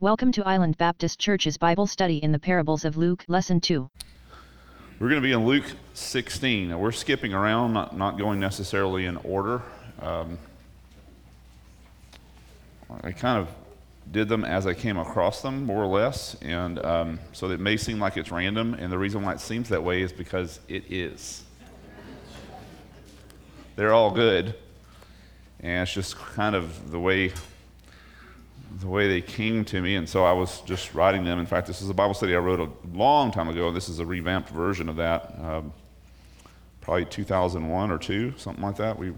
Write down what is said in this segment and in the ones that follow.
Welcome to Island Baptist Church's Bible study in the parables of Luke, Lesson 2. We're going to be in Luke 16. Now, we're skipping around, not, not going necessarily in order. Um, I kind of did them as I came across them, more or less, and um, so it may seem like it's random. And the reason why it seems that way is because it is. They're all good, and it's just kind of the way the way they came to me, and so I was just writing them. In fact, this is a Bible study I wrote a long time ago. This is a revamped version of that, um, probably 2001 or two, something like that. We,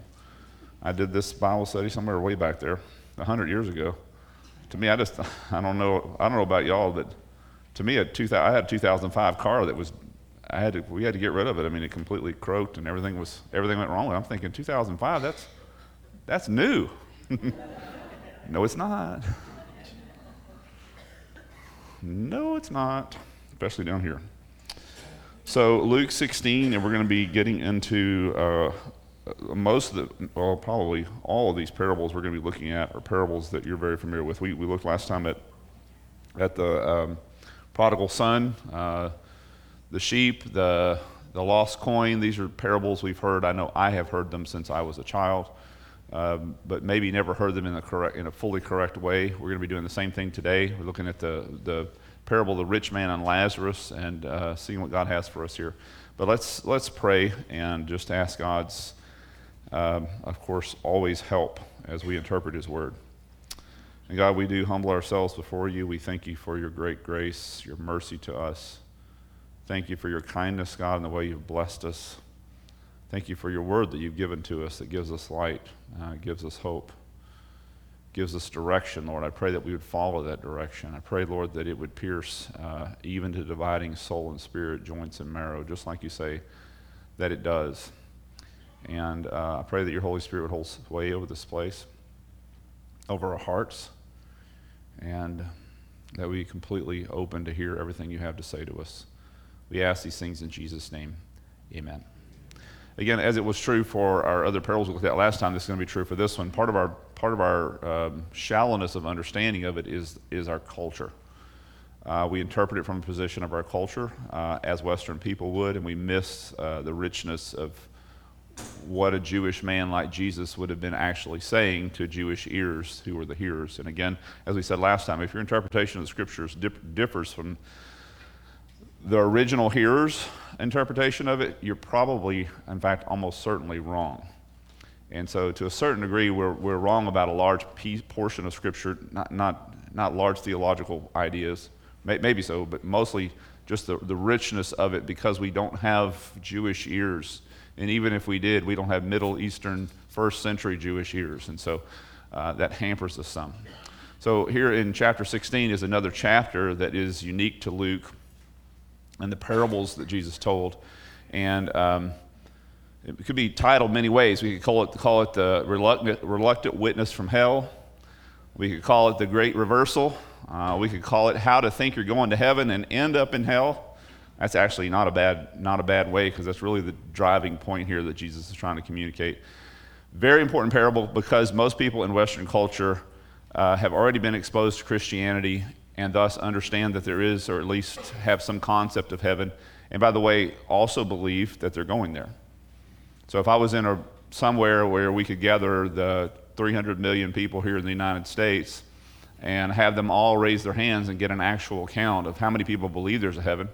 I did this Bible study somewhere way back there, hundred years ago. To me, I just, I don't know, I don't know about y'all, but to me, at 2000, I had a 2005 car that was, I had to, we had to get rid of it. I mean, it completely croaked and everything was, everything went wrong. I'm thinking 2005, that's, that's new. no, it's not. No, it's not, especially down here. So, Luke 16, and we're going to be getting into uh, most of the, well, probably all of these parables we're going to be looking at are parables that you're very familiar with. We, we looked last time at, at the um, prodigal son, uh, the sheep, the, the lost coin. These are parables we've heard. I know I have heard them since I was a child. Um, but maybe never heard them in, the correct, in a fully correct way. We're going to be doing the same thing today. We're looking at the, the parable of the rich man and Lazarus and uh, seeing what God has for us here. But let's, let's pray and just ask God's, um, of course, always help as we interpret His word. And God, we do humble ourselves before you. We thank you for your great grace, your mercy to us. Thank you for your kindness, God, and the way you've blessed us. Thank you for your word that you've given to us that gives us light, uh, gives us hope, gives us direction, Lord. I pray that we would follow that direction. I pray, Lord, that it would pierce uh, even to dividing soul and spirit, joints and marrow, just like you say that it does. And uh, I pray that your Holy Spirit would hold sway over this place, over our hearts, and that we completely open to hear everything you have to say to us. We ask these things in Jesus' name. Amen again, as it was true for our other parables we looked at last time, this is going to be true for this one. Part of our part of our um, shallowness of understanding of it is is our culture. Uh, we interpret it from a position of our culture, uh, as Western people would, and we miss uh, the richness of what a Jewish man like Jesus would have been actually saying to Jewish ears who were the hearers. And again, as we said last time, if your interpretation of the scriptures dip, differs from the original hearer's interpretation of it, you're probably, in fact, almost certainly wrong. And so, to a certain degree, we're, we're wrong about a large piece, portion of Scripture, not, not, not large theological ideas, May, maybe so, but mostly just the, the richness of it because we don't have Jewish ears. And even if we did, we don't have Middle Eastern first century Jewish ears. And so uh, that hampers us some. So, here in chapter 16 is another chapter that is unique to Luke and the parables that Jesus told. And um, it could be titled many ways. We could call it, call it the reluctant, reluctant witness from hell. We could call it the great reversal. Uh, we could call it how to think you're going to heaven and end up in hell. That's actually not a bad, not a bad way because that's really the driving point here that Jesus is trying to communicate. Very important parable because most people in Western culture uh, have already been exposed to Christianity and thus understand that there is, or at least have some concept of heaven. And by the way, also believe that they're going there. So if I was in a, somewhere where we could gather the 300 million people here in the United States and have them all raise their hands and get an actual count of how many people believe there's a heaven,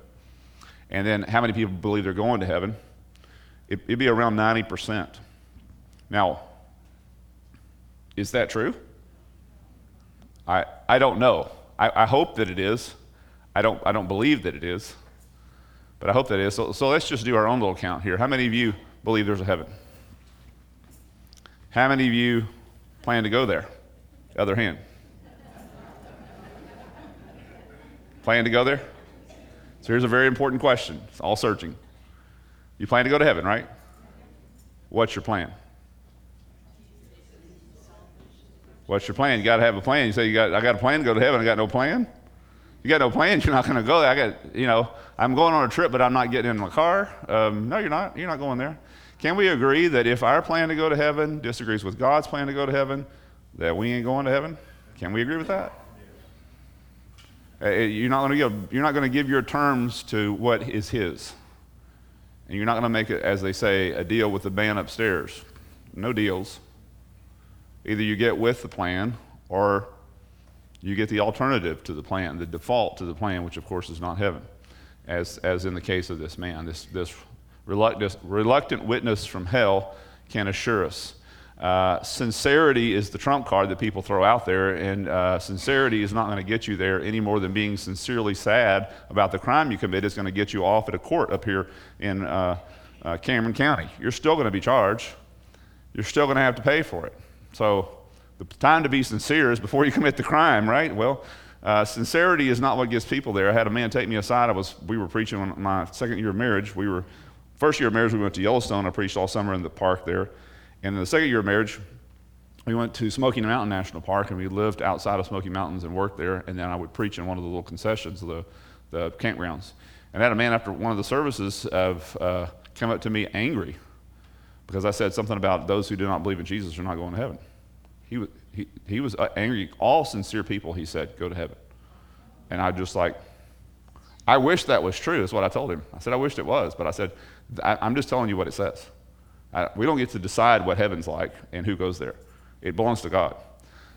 and then how many people believe they're going to heaven, it, it'd be around 90%. Now, is that true? I, I don't know. I, I, hope that it is. I don't, I don't believe that it is, but I hope that it is. So, so let's just do our own little count here. How many of you believe there's a heaven? How many of you plan to go there? Other hand. plan to go there? So here's a very important question. It's all searching. You plan to go to heaven, right? What's your plan? What's your plan? You got to have a plan. You say, you got, I got a plan to go to heaven. I got no plan. You got no plans. You're not going to go there. I got, you know, I'm going on a trip, but I'm not getting in my car. Um, no, you're not. You're not going there. Can we agree that if our plan to go to heaven disagrees with God's plan to go to heaven, that we ain't going to heaven? Can we agree with that? Uh, You're not going to give, you're not going to give your terms to what is his. And you're not going to make it, as they say, a deal with the man upstairs. No deals. Either you get with the plan or you get the alternative to the plan, the default to the plan, which of course is not heaven, as, as in the case of this man. This, this reluctant, reluctant witness from hell can assure us. Uh, sincerity is the trump card that people throw out there, and uh, sincerity is not going to get you there any more than being sincerely sad about the crime you commit is going to get you off at a court up here in uh, uh Cameron County. You're still going to be charged, you're still going to have to pay for it. So, the time to be sincere is before you commit the crime, right? Well, uh, sincerity is not what gets people there. I had a man take me aside. I was, we were preaching on my second year of marriage. We were, first year of marriage, we went to Yellowstone. I preached all summer in the park there. And in the second year of marriage, we went to Smoky Mountain National Park and we lived outside of Smoky Mountains and worked there. And then I would preach in one of the little concessions, the, the campgrounds. And I had a man after one of the services of, uh, come up to me angry because I said something about those who do not believe in Jesus are not going to heaven. He, was, he, he was uh, angry. All sincere people, he said, go to heaven. And I just like, I wish that was true, is what I told him. I said, I wished it was, but I said, I, I'm just telling you what it says. I, we don't get to decide what heaven's like and who goes there. It belongs to God.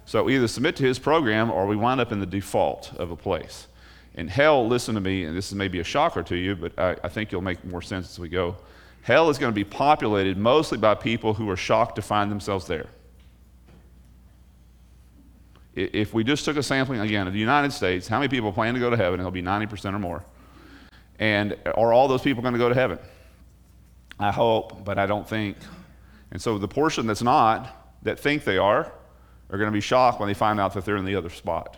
So either submit to his program or we wind up in the default of a place. And hell, listen to me, and this is maybe a shocker to you, but I, I think you'll make more sense as we go. Hell is going to be populated mostly by people who are shocked to find themselves there. If we just took a sampling again of the United States, how many people plan to go to heaven? It'll be 90% or more. And are all those people going to go to heaven? I hope, but I don't think. And so the portion that's not, that think they are, are going to be shocked when they find out that they're in the other spot.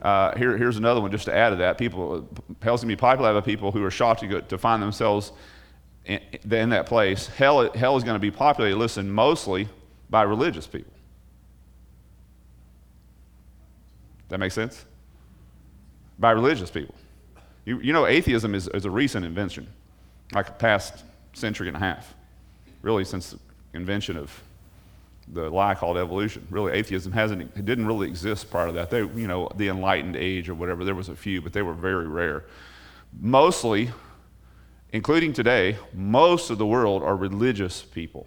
Uh, here, here's another one just to add to that. People, hell's going to be populated by people who are shocked to, go, to find themselves in, in that place. Hell, hell is going to be populated, listen, mostly by religious people. That makes sense? By religious people. You, you know, atheism is, is a recent invention, like a past century and a half, really since the invention of the lie called evolution. Really, atheism hasn't, it didn't really exist prior to that. They, you know, the enlightened age or whatever, there was a few, but they were very rare. Mostly, including today, most of the world are religious people.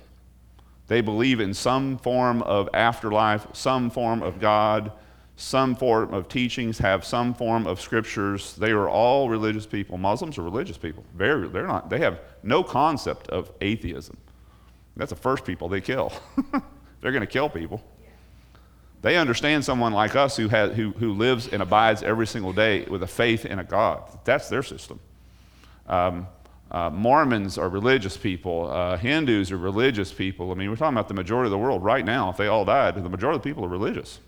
They believe in some form of afterlife, some form of God, some form of teachings, have some form of scriptures. They are all religious people. Muslims are religious people. Very, they're not, they have no concept of atheism. That's the first people they kill. they're going to kill people. They understand someone like us who, has, who, who lives and abides every single day with a faith in a God. That's their system. Um, uh, Mormons are religious people. Uh, Hindus are religious people. I mean, we're talking about the majority of the world right now. If they all died, the majority of the people are religious.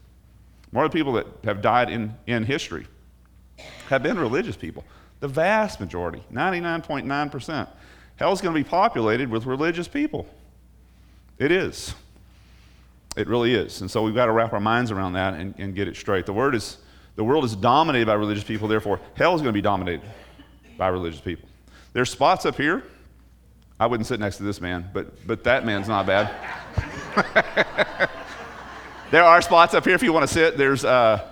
More of the people that have died in, in history have been religious people. The vast majority, 99.9%. Hell's going to be populated with religious people. It is. It really is. And so we've got to wrap our minds around that and, and get it straight. The, word is, the world is dominated by religious people, therefore, hell is going to be dominated by religious people. There's spots up here. I wouldn't sit next to this man, but, but that man's not bad. There are spots up here if you want to sit. There's uh,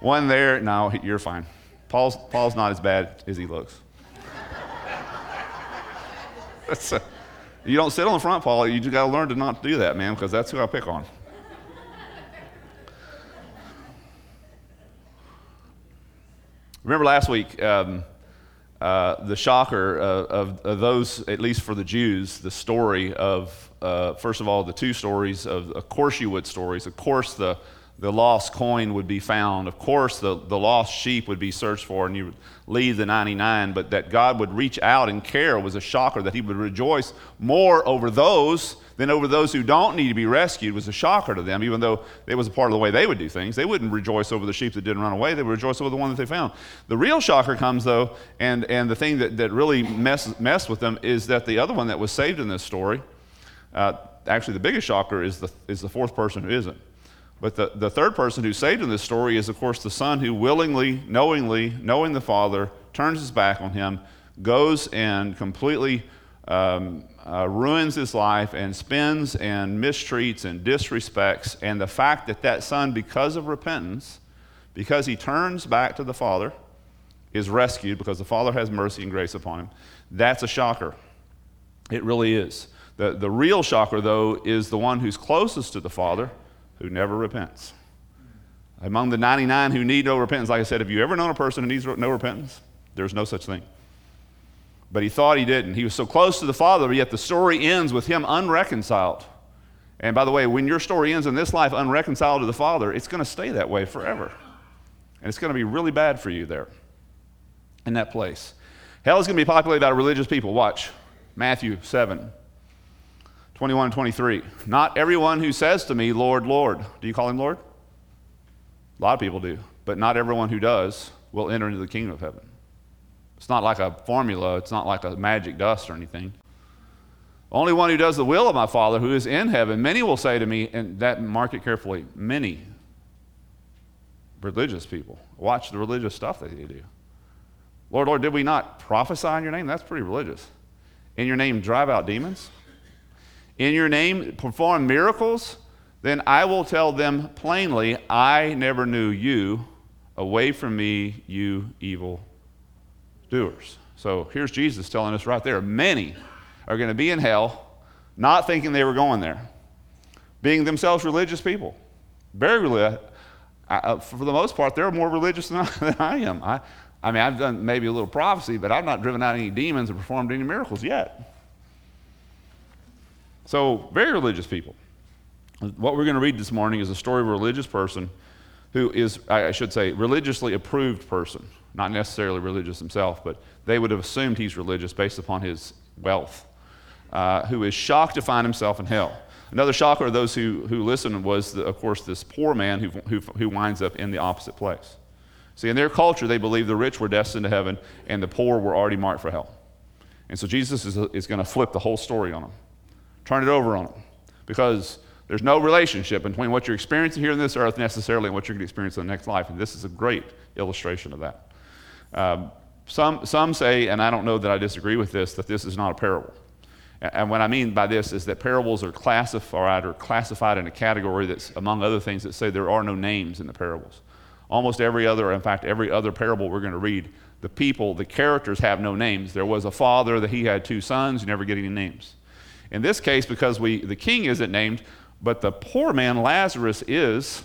one there. No, you're fine. Paul's, Paul's not as bad as he looks. uh, you don't sit on the front, Paul. You just got to learn to not do that, man, because that's who I pick on. Remember last week, um, uh, the shocker uh, of, of, those, at least for the Jews, the story of, uh, first of all, the two stories of, of course, you would stories. Of course, the, the lost coin would be found. Of course, the, the lost sheep would be searched for, and you would leave the 99. But that God would reach out and care was a shocker, that He would rejoice more over those than over those who don't need to be rescued was a shocker to them, even though it was a part of the way they would do things. They wouldn't rejoice over the sheep that didn't run away, they would rejoice over the one that they found. The real shocker comes, though, and, and the thing that, that really messed mess with them is that the other one that was saved in this story, uh, actually, the biggest shocker is the, is the fourth person who isn't. But the, the third person who's saved in this story is, of course, the son who willingly, knowingly, knowing the father, turns his back on him, goes and completely um, uh, ruins his life and spends and mistreats and disrespects. And the fact that that son, because of repentance, because he turns back to the Father, is rescued because the Father has mercy and grace upon him. That's a shocker. It really is. The, the real shocker, though, is the one who's closest to the Father who never repents. Among the 99 who need no repentance, like I said, have you ever known a person who needs no repentance? There's no such thing. But he thought he didn't. He was so close to the Father, yet the story ends with him unreconciled. And by the way, when your story ends in this life unreconciled to the Father, it's going to stay that way forever. And it's going to be really bad for you there in that place. Hell is going to be populated by religious people. Watch Matthew 7 21 and 23. Not everyone who says to me, Lord, Lord. Do you call him Lord? A lot of people do. But not everyone who does will enter into the kingdom of heaven. It's not like a formula, it's not like a magic dust or anything. Only one who does the will of my Father who is in heaven. Many will say to me, and that mark it carefully, many religious people. Watch the religious stuff that they do. Lord, Lord, did we not prophesy in your name? That's pretty religious. In your name, drive out demons? In your name, perform miracles? Then I will tell them plainly, I never knew you. Away from me, you evil doers. So here's Jesus telling us right there many are going to be in hell, not thinking they were going there, being themselves religious people. Very religious. For the most part, they're more religious than I, than I am. I, I mean, I've done maybe a little prophecy, but I've not driven out any demons or performed any miracles yet. So, very religious people. What we're going to read this morning is a story of a religious person who is, I should say, religiously approved person. Not necessarily religious himself, but they would have assumed he's religious based upon his wealth, uh, who is shocked to find himself in hell. Another shocker of those who, who listened was, the, of course, this poor man who, who, who winds up in the opposite place. See, in their culture, they believed the rich were destined to heaven and the poor were already marked for hell. And so Jesus is, is going to flip the whole story on them, turn it over on them, because there's no relationship between what you're experiencing here on this earth necessarily and what you're going to experience in the next life. And this is a great illustration of that. Um, some, some say, and I don't know that I disagree with this, that this is not a parable. And what I mean by this is that parables are classified or classified in a category that's, among other things, that say there are no names in the parables. Almost every other, in fact, every other parable we're going to read, the people, the characters have no names. There was a father that he had two sons, you never get any names. In this case, because we, the king isn't named, but the poor man, Lazarus, is,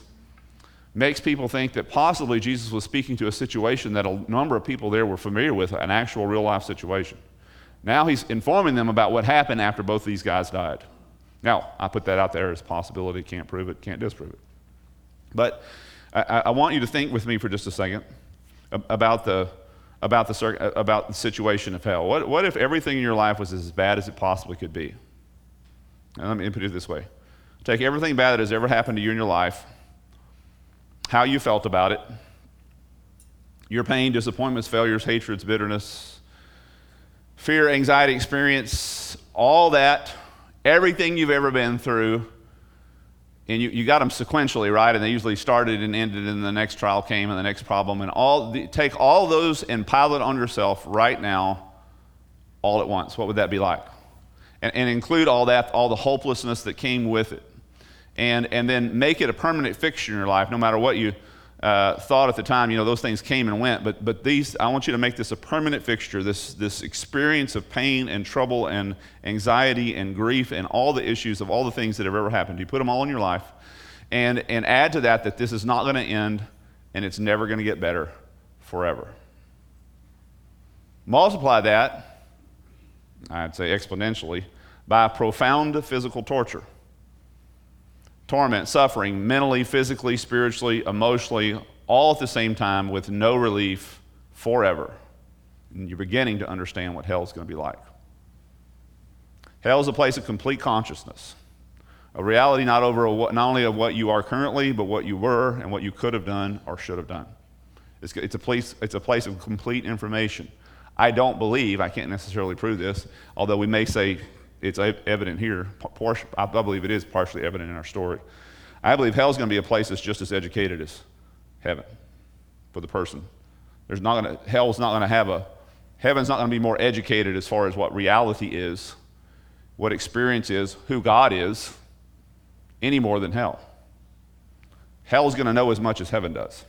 makes people think that possibly Jesus was speaking to a situation that a number of people there were familiar with, an actual real life situation. Now he's informing them about what happened after both these guys died. Now, I put that out there as a possibility, can't prove it, can't disprove it. But I, I want you to think with me for just a second about the, about the, uh, about the situation of hell. What, what if everything in your life was as bad as it possibly could be? And let me put it this way take everything bad that has ever happened to you in your life, how you felt about it, your pain, disappointments, failures, hatreds, bitterness, fear, anxiety, experience, all that, everything you've ever been through, and you, you got them sequentially, right? And they usually started and ended, and the next trial came, and the next problem, and all the, take all those and pile it on yourself right now, all at once. What would that be like? And, and include all that, all the hopelessness that came with it, and and then make it a permanent fixture in your life, no matter what you uh, thought at the time, you know, those things came and went, but, but these, I want you to make this a permanent fixture, this, this experience of pain and trouble and anxiety and grief and all the issues of all the things that have ever happened. You put them all in your life and, and add to that that this is not going to end and it's never going to get better forever. Multiply that, I'd say exponentially, by profound physical torture torment, suffering, mentally, physically, spiritually, emotionally, all at the same time with no relief forever. And you're beginning to understand what hell is going to be like. Hell is a place of complete consciousness, a reality not, over not only of what you are currently, but what you were and what you could have done or should have done. It's, it's, a, place, it's a place of complete information. I don't believe, I can't necessarily prove this, although we may say it's evident here. I believe it is partially evident in our story. I believe hell's going to be a place that's just as educated as heaven for the person. There's not going to, hell's not going to have a, heaven's not going to be more educated as far as what reality is, what experience is, who God is, any more than hell. Hell's going to know as much as heaven does.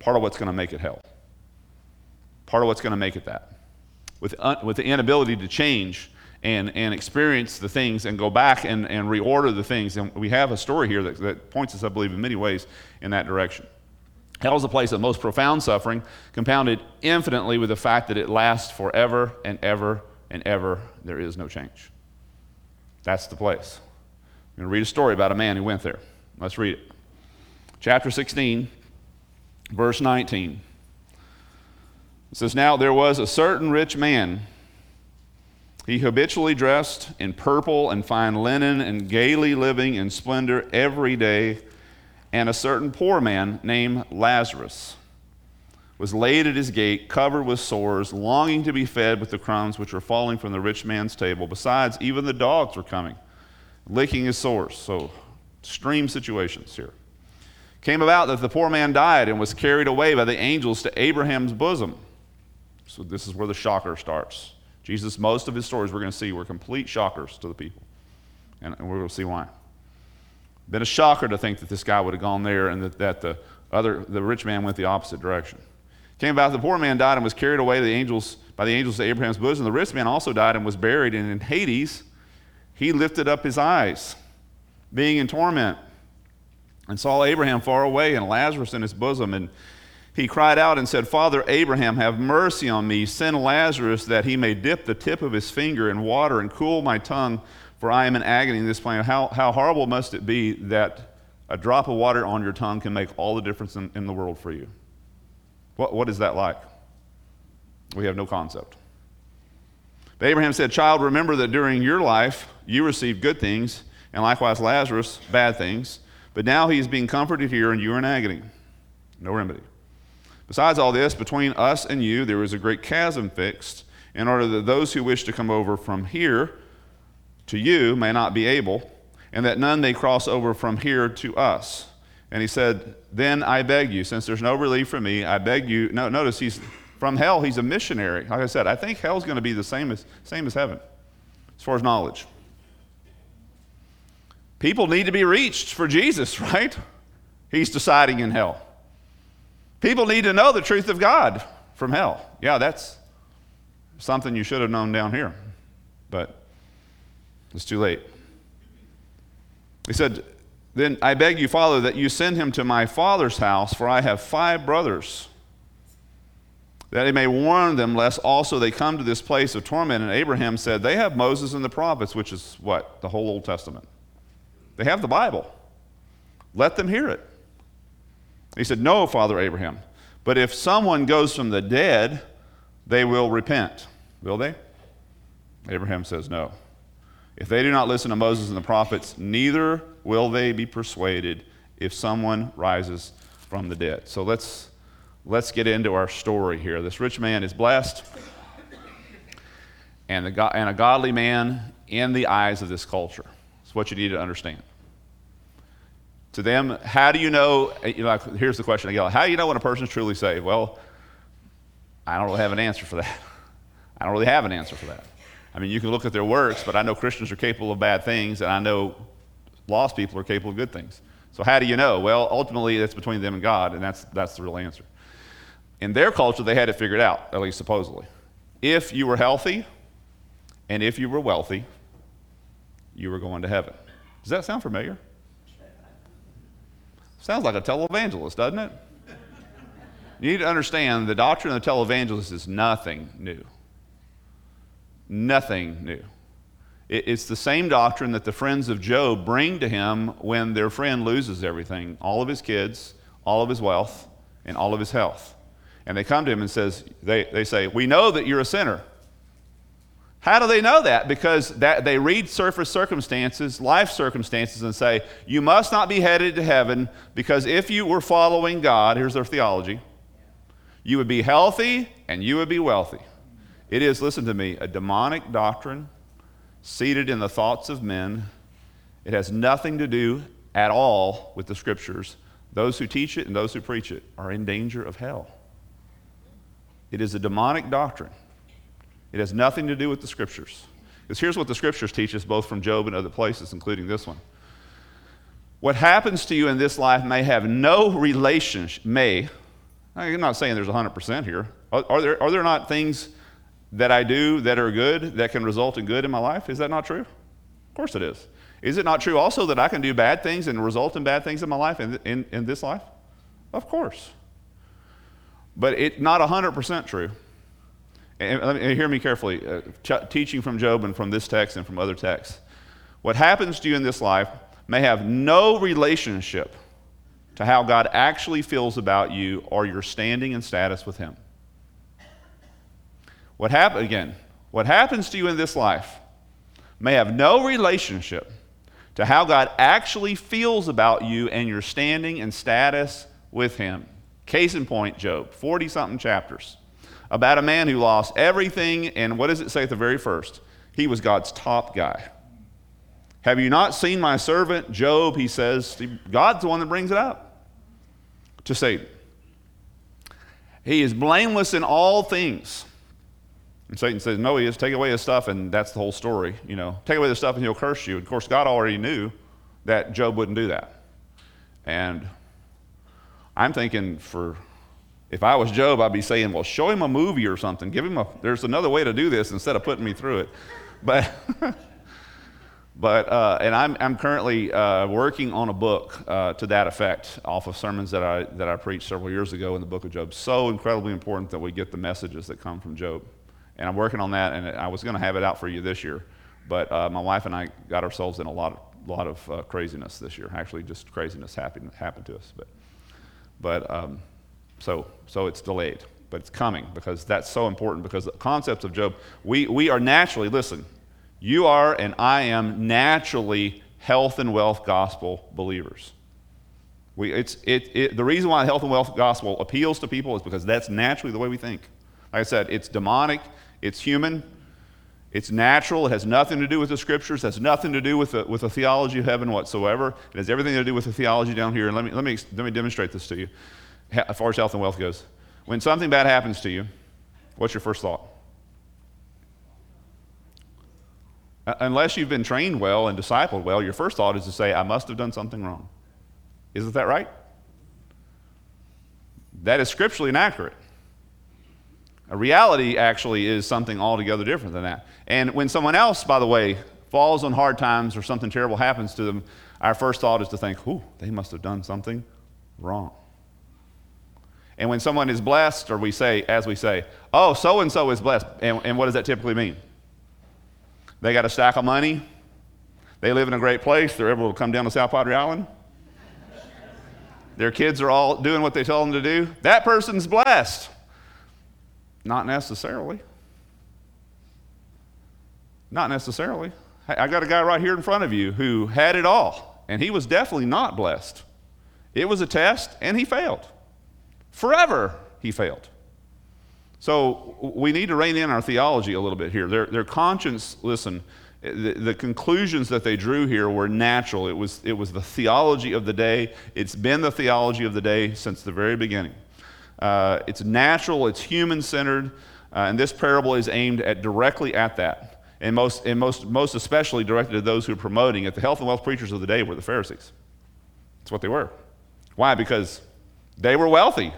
part of what's going to make it hell. Part of what's going to make it that. With, uh, with the inability to change and, and experience the things and go back and, and reorder the things. And we have a story here that, that points us, I believe, in many ways in that direction. Hell is a place of most profound suffering, compounded infinitely with the fact that it lasts forever and ever and ever. There is no change. That's the place. I'm going to read a story about a man who went there. Let's read it. Chapter 16, verse 19. It says, Now there was a certain rich man. He habitually dressed in purple and fine linen and gaily living in splendor every day. And a certain poor man named Lazarus was laid at his gate, covered with sores, longing to be fed with the crumbs which were falling from the rich man's table. Besides, even the dogs were coming, licking his sores. So, extreme situations here. Came about that the poor man died and was carried away by the angels to Abraham's bosom. So, this is where the shocker starts. Jesus, most of his stories we're going to see were complete shockers to the people. And, we're going to see why. Been a shocker to think that this guy would have gone there and that, that the other, the rich man went the opposite direction. Came about the poor man died and was carried away the angels, by the angels to Abraham's bosom. The rich man also died and was buried, and in Hades he lifted up his eyes, being in torment, and saw Abraham far away and Lazarus in his bosom. And he cried out and said, Father Abraham, have mercy on me. Send Lazarus that he may dip the tip of his finger in water and cool my tongue, for I am in agony in this flame. How, how horrible must it be that a drop of water on your tongue can make all the difference in, in the world for you? What, what is that like? We have no concept. But Abraham said, Child, remember that during your life you received good things, and likewise Lazarus, bad things. But now he is being comforted here, and you are in agony. No remedy. Besides all this, between us and you there is a great chasm fixed, in order that those who wish to come over from here to you may not be able, and that none may cross over from here to us. And he said, Then I beg you, since there's no relief for me, I beg you. No, notice he's from hell, he's a missionary. Like I said, I think hell's going to be the same as, same as heaven as far as knowledge. People need to be reached for Jesus, right? He's deciding in hell. People need to know the truth of God from hell. Yeah, that's something you should have known down here, but it's too late. He said, then I beg you, Father, that you send him to my father's house, for I have five brothers, that he may warn them, lest also they come to this place of torment. And Abraham said, They have Moses and the prophets, which is what? The whole Old Testament. They have the Bible. Let them hear it. He said, No, Father Abraham, but if someone goes from the dead, they will repent. Will they? Abraham says, No. If they do not listen to Moses and the prophets, neither will they be persuaded if someone rises from the dead. So let's, let's get into our story here. This rich man is blessed and, the, and a godly man in the eyes of this culture. It's what you need to understand. To them, how do you know? You know here's the question again How do you know when a person is truly saved? Well, I don't really have an answer for that. I don't really have an answer for that. I mean, you can look at their works, but I know Christians are capable of bad things, and I know lost people are capable of good things. So how do you know? Well, ultimately, it's between them and God, and that's, that's the real answer. In their culture, they had it figured out, at least supposedly. If you were healthy and if you were wealthy, you were going to heaven. Does that sound familiar? Sounds like a televangelist, doesn't it? You need to understand the doctrine of the televangelist is nothing new nothing new. It's the same doctrine that the friends of Job bring to him when their friend loses everything all of his kids, all of his wealth, and all of his health. And they come to him and says, they, they say, We know that you're a sinner. How do they know that? Because that, they read surface circumstances, life circumstances, and say, You must not be headed to heaven because if you were following God, here's their theology, you would be healthy and you would be wealthy. It is, listen to me, a demonic doctrine seated in the thoughts of men. It has nothing to do at all with the scriptures. Those who teach it and those who preach it are in danger of hell. It is a demonic doctrine. It has nothing to do with the scriptures. Because here's what the scriptures teach us, both from Job and other places, including this one. What happens to you in this life may have no relationship, may I'm not saying there's 100% here. Are, are, there, are there not things that I do that are good that can result in good in my life? Is that not true? Of course it is. Is it not true also that I can do bad things and result in bad things in my life, in, in, in this life? Of course. But it's not 100% true. And, and hear me carefully, uh, ch- teaching from Job and from this text and from other texts. What happens to you in this life may have no relationship to how God actually feels about you or your standing and status with Him. What happen again? What happens to you in this life may have no relationship to how God actually feels about you and your standing and status with Him. Case in point, Job, 40 something chapters, about a man who lost everything, and what does it say at the very first? He was God's top guy. Have you not seen my servant Job? He says, God's the one that brings it up to Satan. He is blameless in all things. And Satan says, No, he is. Take away his stuff, and that's the whole story. You know, take away the stuff, and he'll curse you. Of course, God already knew that Job wouldn't do that. And I'm thinking, for if I was Job, I'd be saying, Well, show him a movie or something. Give him a. There's another way to do this instead of putting me through it. But. but uh, and I'm, I'm currently uh, working on a book uh, to that effect off of sermons that I, that I preached several years ago in the book of Job. So incredibly important that we get the messages that come from Job and I'm working on that, and I was going to have it out for you this year, but uh, my wife and I got ourselves in a lot of, lot of uh, craziness this year. Actually, just craziness happened, happened to us, but, but um, so, so it's delayed, but it's coming because that's so important because the concepts of Job, we, we are naturally, listen, you are and I am naturally health and wealth gospel believers. We, it's, it, it, the reason why health and wealth gospel appeals to people is because that's naturally the way we think. Like I said, it's demonic, it's human, it's natural, it has nothing to do with the scriptures, it has nothing to do with the, with the theology of heaven whatsoever. It has everything to do with the theology down here. And let me, let me, let me demonstrate this to you as far as health and wealth goes. When something bad happens to you, what's your first thought? Uh, unless you've been trained well and discipled well, your first thought is to say, I must have done something wrong. Isn't that right? That is scripturally inaccurate. A reality actually is something altogether different than that. And when someone else, by the way, falls on hard times or something terrible happens to them, our first thought is to think, "Ooh, they must have done something wrong." And when someone is blessed, or we say, as we say, "Oh, so and so is blessed," and, and what does that typically mean? They got a stack of money. They live in a great place. They're able to come down to South Padre Island. Their kids are all doing what they tell them to do. That person's blessed. Not necessarily. Not necessarily. I got a guy right here in front of you who had it all, and he was definitely not blessed. It was a test, and he failed. Forever, he failed. So we need to rein in our theology a little bit here. Their, their conscience, listen, the, the, conclusions that they drew here were natural. It was, it was the theology of the day. It's been the theology of the day since the very beginning. Uh, it's natural, it's human centered, uh, and this parable is aimed at directly at that. And most, and most, most especially directed to those who are promoting it. The health and wealth preachers of the day were the Pharisees. That's what they were. Why? Because they were wealthy,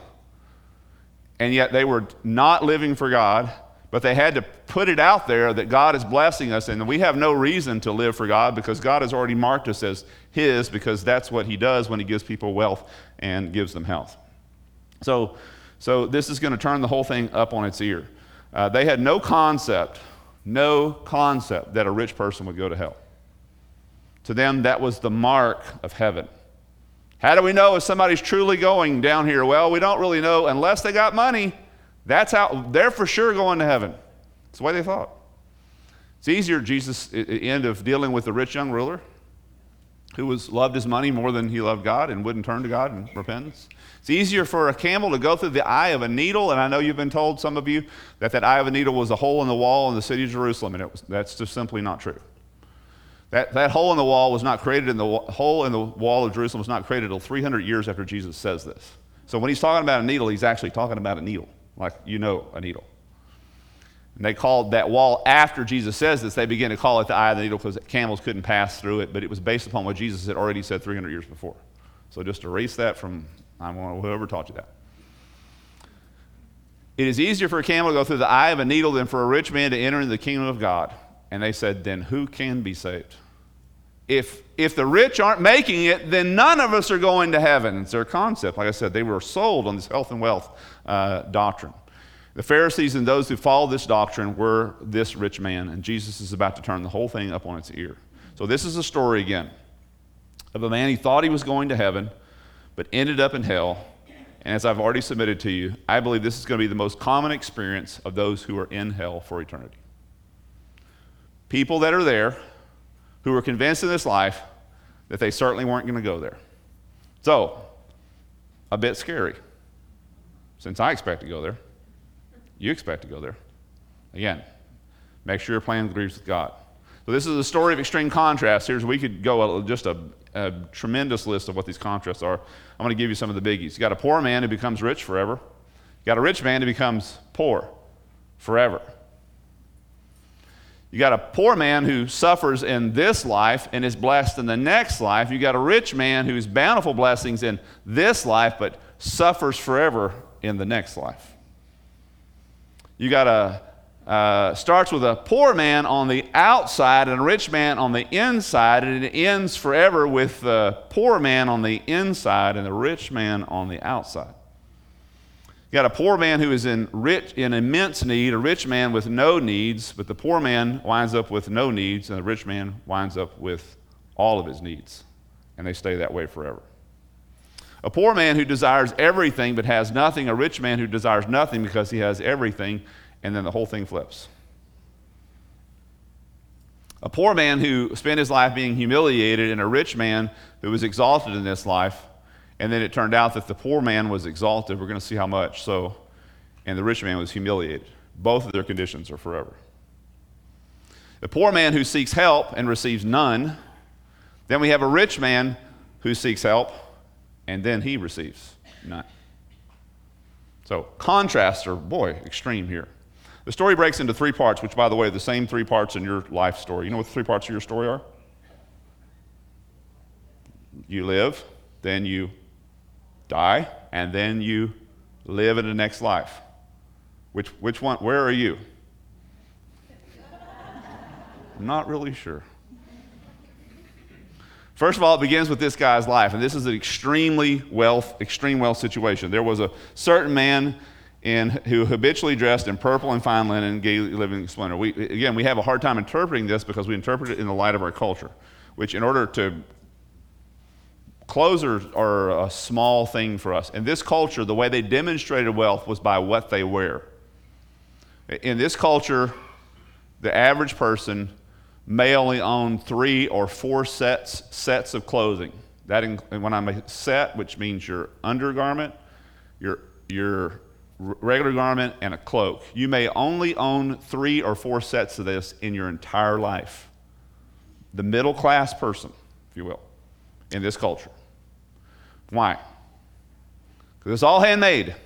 and yet they were not living for God, but they had to put it out there that God is blessing us, and we have no reason to live for God because God has already marked us as His, because that's what He does when He gives people wealth and gives them health. So, so this is going to turn the whole thing up on its ear. Uh, they had no concept, no concept that a rich person would go to hell. To them, that was the mark of heaven. How do we know if somebody's truly going down here? Well, we don't really know unless they got money. That's how they're for sure going to heaven. That's the way they thought. It's easier, Jesus, end of dealing with the rich young ruler who was loved his money more than he loved God and wouldn't turn to God in repentance. It's easier for a camel to go through the eye of a needle, and I know you've been told, some of you, that that eye of a needle was a hole in the wall in the city of Jerusalem, and was, that's just simply not true. That, that hole in the wall was not created in the hole in the wall of Jerusalem was not created until 300 years after Jesus says this. So when he's talking about a needle, he's actually talking about a needle, like you know a needle. And they called that wall after Jesus says this, they begin to call it the eye of the needle because camels couldn't pass through it, but it was based upon what Jesus had already said 300 years before. So just erase that from I don't know whoever taught you that. It is easier for a camel to go through the eye of a needle than for a rich man to enter into the kingdom of God. And they said, Then who can be saved? If, if the rich aren't making it, then none of us are going to heaven. It's their concept. Like I said, they were sold on this health and wealth uh, doctrine. The Pharisees and those who followed this doctrine were this rich man, and Jesus is about to turn the whole thing up on its ear. So, this is a story again of a man who thought he was going to heaven, but ended up in hell. And as I've already submitted to you, I believe this is going to be the most common experience of those who are in hell for eternity. People that are there who were convinced in this life that they certainly weren't going to go there. So, a bit scary, since I expect to go there. You expect to go there. Again, make sure your plan agrees with God. So this is a story of extreme contrast. Here's we could go just a, a, tremendous list of what these contrasts are. I'm going to give you some of the biggies. You got a poor man who becomes rich forever. You got a rich man who becomes poor forever. You got a poor man who suffers in this life and is blessed in the next life. You got a rich man who's bountiful blessings in this life but suffers forever in the next life. You got a uh, starts with a poor man on the outside and a rich man on the inside, and it ends forever with the poor man on the inside and the rich man on the outside. You got a poor man who is in rich in immense need, a rich man with no needs, but the poor man winds up with no needs, and the rich man winds up with all of his needs, and they stay that way forever. A poor man who desires everything but has nothing, a rich man who desires nothing because he has everything, and then the whole thing flips. A poor man who spent his life being humiliated, and a rich man who was exalted in this life, and then it turned out that the poor man was exalted. We're going to see how much. So, and the rich man was humiliated. Both of their conditions are forever. The poor man who seeks help and receives none. Then we have a rich man who seeks help and then he receives none. So, contrasts are, boy, extreme here. The story breaks into three parts, which, by the way, are the same three parts in your life story. You know what the three parts of your story are? You live, then you die, and then you live in the next life. Which, which one? Where are you? I'm not really sure. First of all, it begins with this guy's life, and this is an extremely wealth, extreme wealth situation. There was a certain man in, who habitually dressed in purple and fine linen, gaily living splendor. We, again, we have a hard time interpreting this because we interpret it in the light of our culture, which, in order to clothes are, are a small thing for us. In this culture, the way they demonstrated wealth was by what they wear. In this culture, the average person may only own three or four sets sets of clothing. That in, when I'm a set, which means your undergarment, your your regular garment, and a cloak. You may only own three or four sets of this in your entire life. The middle class person, if you will, in this culture. Why? Because it's all handmade.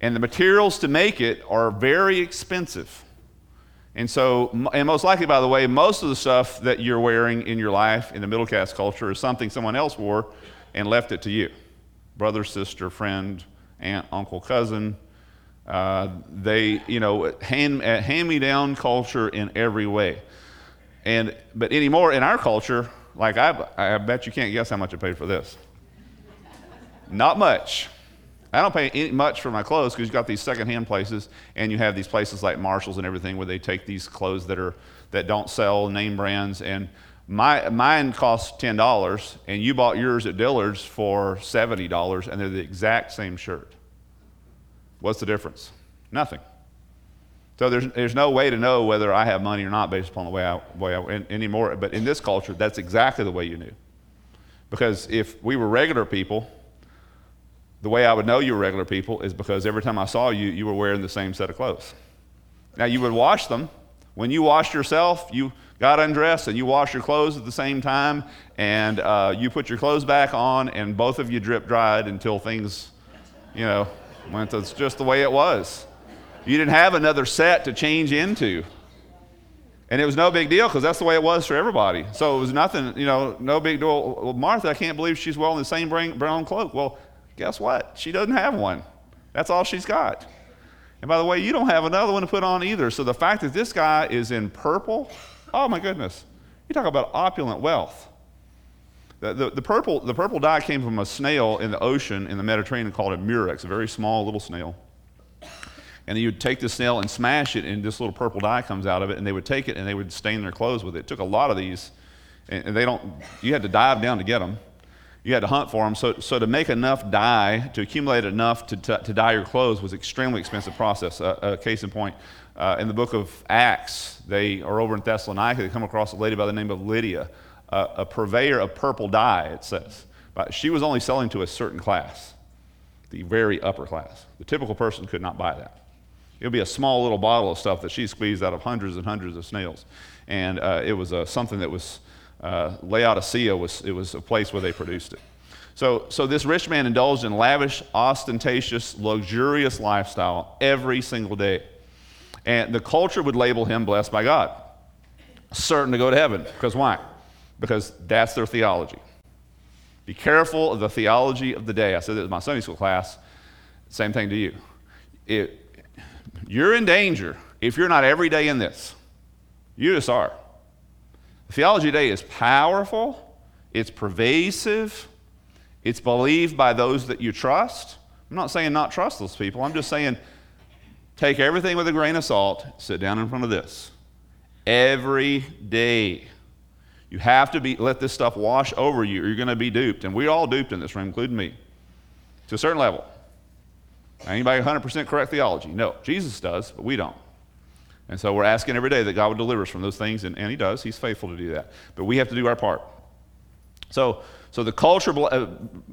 And the materials to make it are very expensive. And so, and most likely, by the way, most of the stuff that you're wearing in your life in the middle class culture is something someone else wore and left it to you brother, sister, friend, aunt, uncle, cousin. Uh, they, you know, hand, uh, hand me down culture in every way. And, but anymore in our culture, like I, I bet you can't guess how much I paid for this. Not much. I don't pay any, much for my clothes because you've got these secondhand places, and you have these places like Marshalls and everything where they take these clothes that are that don't sell name brands. And my mine costs ten dollars, and you bought yours at Dillard's for seventy dollars, and they're the exact same shirt. What's the difference? Nothing. So there's, there's no way to know whether I have money or not based upon the way I, way I anymore. But in this culture, that's exactly the way you knew. Because if we were regular people, the way I would know you were regular people is because every time I saw you, you were wearing the same set of clothes. Now, you would wash them. When you washed yourself, you got undressed and you washed your clothes at the same time, and uh, you put your clothes back on, and both of you drip dried until things, you know, went. That's just the way it was. You didn't have another set to change into. And it was no big deal because that's the way it was for everybody. So it was nothing, you know, no big deal. Well, Martha, I can't believe she's wearing the same brown cloak. Well, Guess what? She doesn't have one. That's all she's got. And by the way, you don't have another one to put on either. So the fact that this guy is in purple, oh my goodness. You talk about opulent wealth. The, the, the, purple, the purple dye came from a snail in the ocean in the Mediterranean called a murex, a very small little snail. And you would take the snail and smash it, and this little purple dye comes out of it, and they would take it and they would stain their clothes with it. It took a lot of these, and they don't, you had to dive down to get them. You had to hunt for them. So, so to make enough dye, to accumulate enough to, to, to dye your clothes was extremely expensive process. Uh, uh, case in point, uh, in the book of Acts, they are over in Thessalonica. They come across a lady by the name of Lydia, a purveyor of purple dye, it says. But she was only selling to a certain class, the very upper class. The typical person could not buy that. It would be a small little bottle of stuff that she squeezed out of hundreds and hundreds of snails. And uh, it was uh, something that was, uh, Laodicea was, it was a place where they produced it. So, so this rich man indulged in lavish, ostentatious, luxurious lifestyle every single day. And the culture would label him blessed by God, certain to go to heaven. Because why? Because that's their theology. Be careful of the theology of the day. I said this in my Sunday school class. Same thing to you. It, you're in danger if you're not every day in this. You just are. The theology today is powerful, it's pervasive, it's believed by those that you trust. I'm not saying not trust those people, I'm just saying take everything with a grain of salt, sit down in front of this. Every day. You have to be let this stuff wash over you, or you're going to be duped. And we're all duped in this room, including me, to a certain level. Anybody 100% correct theology? No. Jesus does, but we don't. And so we're asking every day that God would deliver us from those things, and, and He does. He's faithful to do that. But we have to do our part. So, so the culture uh,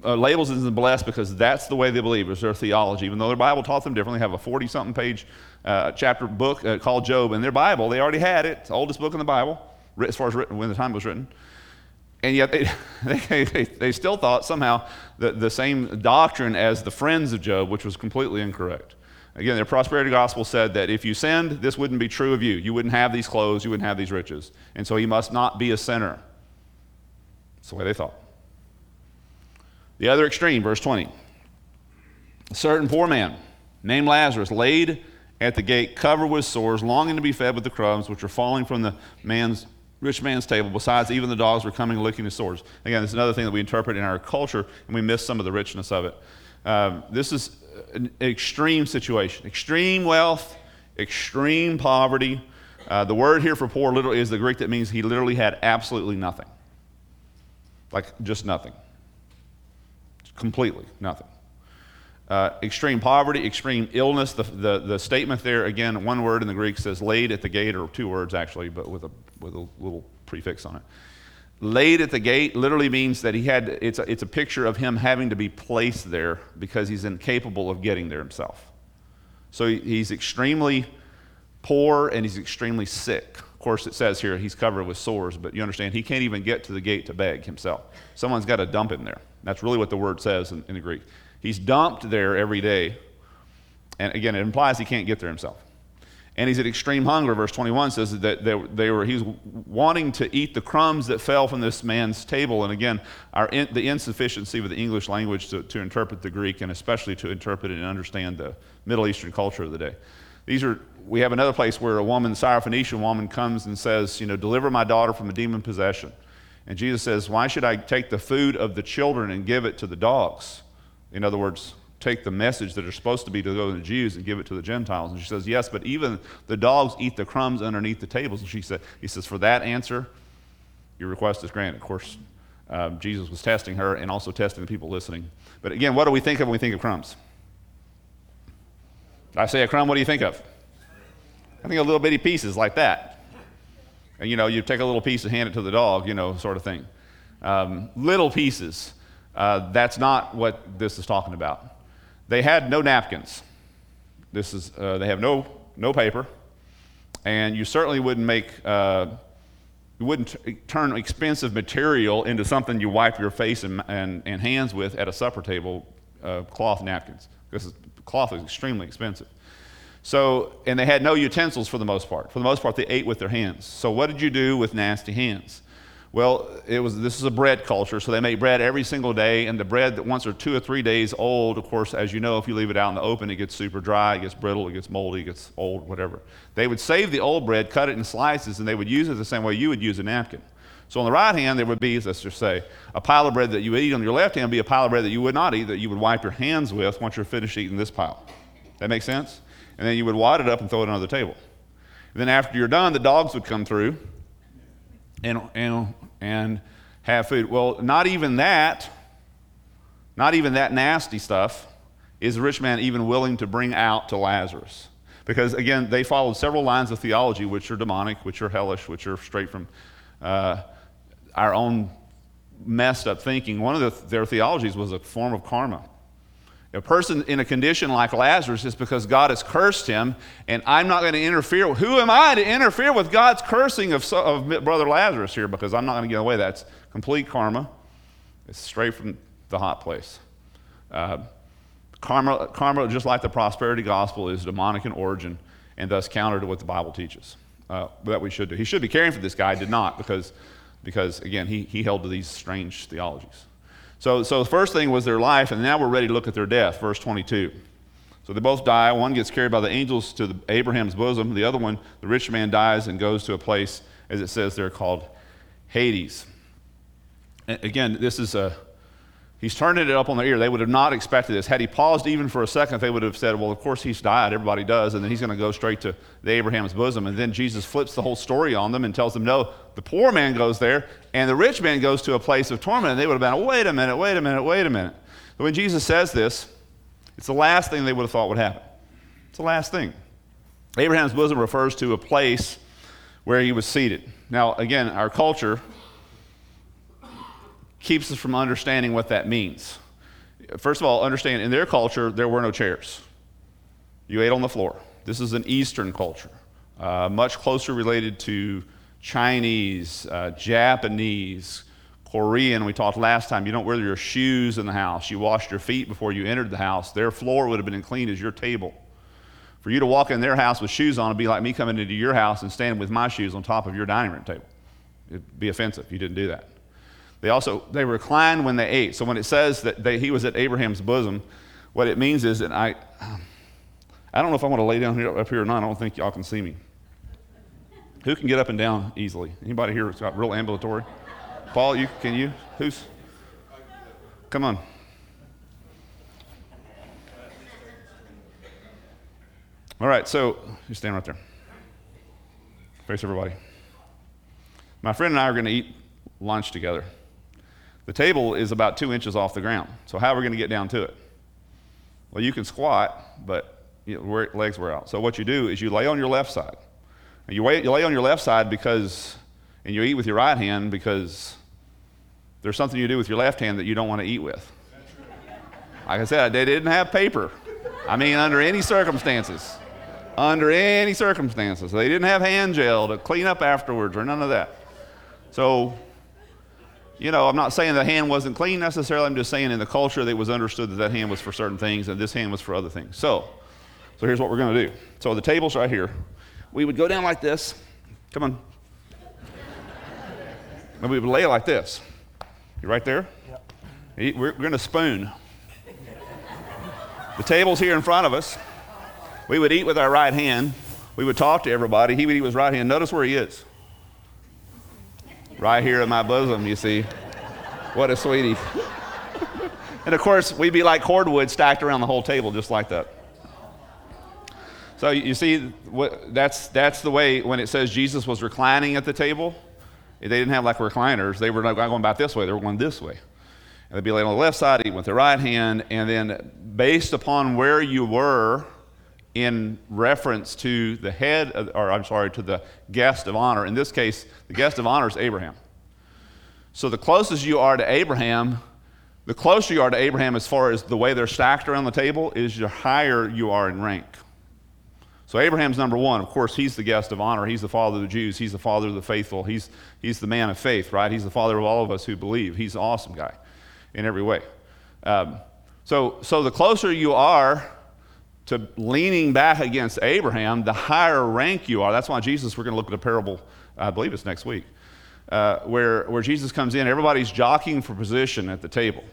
uh, labels it as blessed because that's the way they believe. It's their theology. Even though their Bible taught them differently, they have a 40 something page uh, chapter book uh, called Job. In their Bible, they already had it. It's the oldest book in the Bible, as far as written, when the time was written. And yet they, they, they, they still thought somehow the, the same doctrine as the friends of Job, which was completely incorrect. Again, their prosperity gospel said that if you sinned, this wouldn't be true of you. You wouldn't have these clothes, you wouldn't have these riches. And so he must not be a sinner. That's the way they thought. The other extreme, verse 20. A certain poor man named Lazarus laid at the gate, covered with sores, longing to be fed with the crumbs which were falling from the man's rich man's table. Besides, even the dogs were coming licking his sores. Again, this is another thing that we interpret in our culture, and we miss some of the richness of it. Um, this is an extreme situation extreme wealth, extreme poverty. Uh, the word here for poor literally is the Greek that means he literally had absolutely nothing. Like just nothing. Completely nothing. Uh, extreme poverty, extreme illness. The, the, the statement there, again, one word in the Greek says laid at the gate, or two words actually, but with a, with a little prefix on it. Laid at the gate literally means that he had, it's a, it's a picture of him having to be placed there because he's incapable of getting there himself. So he's extremely poor and he's extremely sick. Of course, it says here he's covered with sores, but you understand he can't even get to the gate to beg himself. Someone's got to dump him there. That's really what the word says in, in the Greek. He's dumped there every day. And again, it implies he can't get there himself. And he's at extreme hunger. Verse 21 says that they, they were, he's wanting to eat the crumbs that fell from this man's table. And again, our the insufficiency of the English language to, to interpret the Greek and especially to interpret and understand the Middle Eastern culture of the day. These are, we have another place where a woman, Syrophoenician woman, comes and says, you know, deliver my daughter from a demon possession. And Jesus says, why should I take the food of the children and give it to the dogs? In other words, take the message that are supposed to be to go to the Jews and give it to the Gentiles. And she says, Yes, but even the dogs eat the crumbs underneath the tables. And she said, He says, For that answer, your request is granted. Of course, um, Jesus was testing her and also testing the people listening. But again, what do we think of when we think of crumbs? I say a crumb, what do you think of? I think of little bitty pieces like that. And you know, you take a little piece and hand it to the dog, you know, sort of thing. Um, little pieces. Uh, that's not what this is talking about. They had no napkins. This is, uh, they have no, no paper. And you certainly wouldn't make, uh, you wouldn't t- turn expensive material into something you wipe your face and, and, and hands with at a supper table, uh, cloth napkins. Because cloth is extremely expensive. So, and they had no utensils for the most part. For the most part, they ate with their hands. So, what did you do with nasty hands? Well, it was this is a bread culture, so they make bread every single day, and the bread that once or two or three days old, of course, as you know, if you leave it out in the open, it gets super dry, it gets brittle, it gets moldy, it gets old, whatever. They would save the old bread, cut it in slices, and they would use it the same way you would use a napkin. So on the right hand, there would be, let's just say, a pile of bread that you would eat. On your left hand, would be a pile of bread that you would not eat, that you would wipe your hands with once you're finished eating this pile. That makes sense? And then you would wad it up and throw it under the table. And then after you're done, the dogs would come through and, and, and have food. Well, not even that, not even that nasty stuff is the rich man even willing to bring out to Lazarus. Because again, they followed several lines of theology which are demonic, which are hellish, which are straight from uh, our own messed up thinking. One of the, their theologies was a form of karma. A person in a condition like Lazarus is because God has cursed him, and I'm not going to interfere. Who am I to interfere with God's cursing of, of brother Lazarus here? Because I'm not going to get away. That's complete karma. It's straight from the hot place. Uh, karma, karma, just like the prosperity gospel, is demonic in origin and thus counter to what the Bible teaches uh, that we should do. He should be caring for this guy, did not, because, because again, he, he held to these strange theologies. So, so the first thing was their life, and now we're ready to look at their death, verse 22. So they both die. One gets carried by the angels to the, Abraham's bosom. The other one, the rich man, dies and goes to a place, as it says there, called Hades. And again, this is a, he's turning it up on their ear. They would have not expected this. Had he paused even for a second, they would have said, well, of course he's died. Everybody does. And then he's going to go straight to the Abraham's bosom. And then Jesus flips the whole story on them and tells them, no, the poor man goes there and the rich man goes to a place of torment. And they would have been, wait a minute, wait a minute, wait a minute. But when Jesus says this, it's the last thing they would have thought would happen. It's the last thing. Abraham's bosom refers to a place where he was seated. Now, again, our culture keeps us from understanding what that means. First of all, understand in their culture, there were no chairs. You ate on the floor. This is an Eastern culture, uh, much closer related to Chinese, uh, Japanese, Korean. We talked last time. You don't wear your shoes in the house. You washed your feet before you entered the house. Their floor would have been as clean as your table. For you to walk in their house with shoes on would be like me coming into your house and standing with my shoes on top of your dining room table. It'd be offensive. You didn't do that. They also they reclined when they ate. So when it says that they, he was at Abraham's bosom, what it means is that I I don't know if I want to lay down here up here or not. I don't think y'all can see me. Who can get up and down easily? Anybody here has got real ambulatory? Paul, you can you? Who's? Come on. All right, so you stand right there. Face everybody. My friend and I are going to eat lunch together. The table is about two inches off the ground. So, how are we going to get down to it? Well, you can squat, but your legs were out. So, what you do is you lay on your left side. You, wait, you lay on your left side because, and you eat with your right hand because there's something you do with your left hand that you don't want to eat with. Like I said, they didn't have paper. I mean, under any circumstances. Under any circumstances. They didn't have hand gel to clean up afterwards or none of that. So, you know, I'm not saying the hand wasn't clean necessarily. I'm just saying in the culture, it was understood that that hand was for certain things and this hand was for other things. So, so here's what we're going to do. So the table's right here we would go down like this. Come on. and we would lay it like this. You right there? Yep. We're, we're going to spoon. the table's here in front of us. We would eat with our right hand. We would talk to everybody. He would eat with his right hand. Notice where he is. Right here in my bosom, you see. What a sweetie. and of course, we'd be like cordwood stacked around the whole table, just like that. So you see, that's, that's the way when it says Jesus was reclining at the table, they didn't have like recliners. They were not going about this way, they were going this way. And they'd be laying on the left side, eating with the right hand, and then based upon where you were in reference to the head, of, or I'm sorry, to the guest of honor. In this case, the guest of honor is Abraham. So the closest you are to Abraham, the closer you are to Abraham as far as the way they're stacked around the table, is the higher you are in rank. So Abraham's number one. Of course, he's the guest of honor. He's the father of the Jews. He's the father of the faithful. He's, he's the man of faith, right? He's the father of all of us who believe. He's an awesome guy in every way. Um, so, so the closer you are to leaning back against Abraham, the higher rank you are. That's why Jesus, we're going to look at a parable, I believe it's next week. uh, where, where Jesus comes in, everybody's jockeying for position at the table.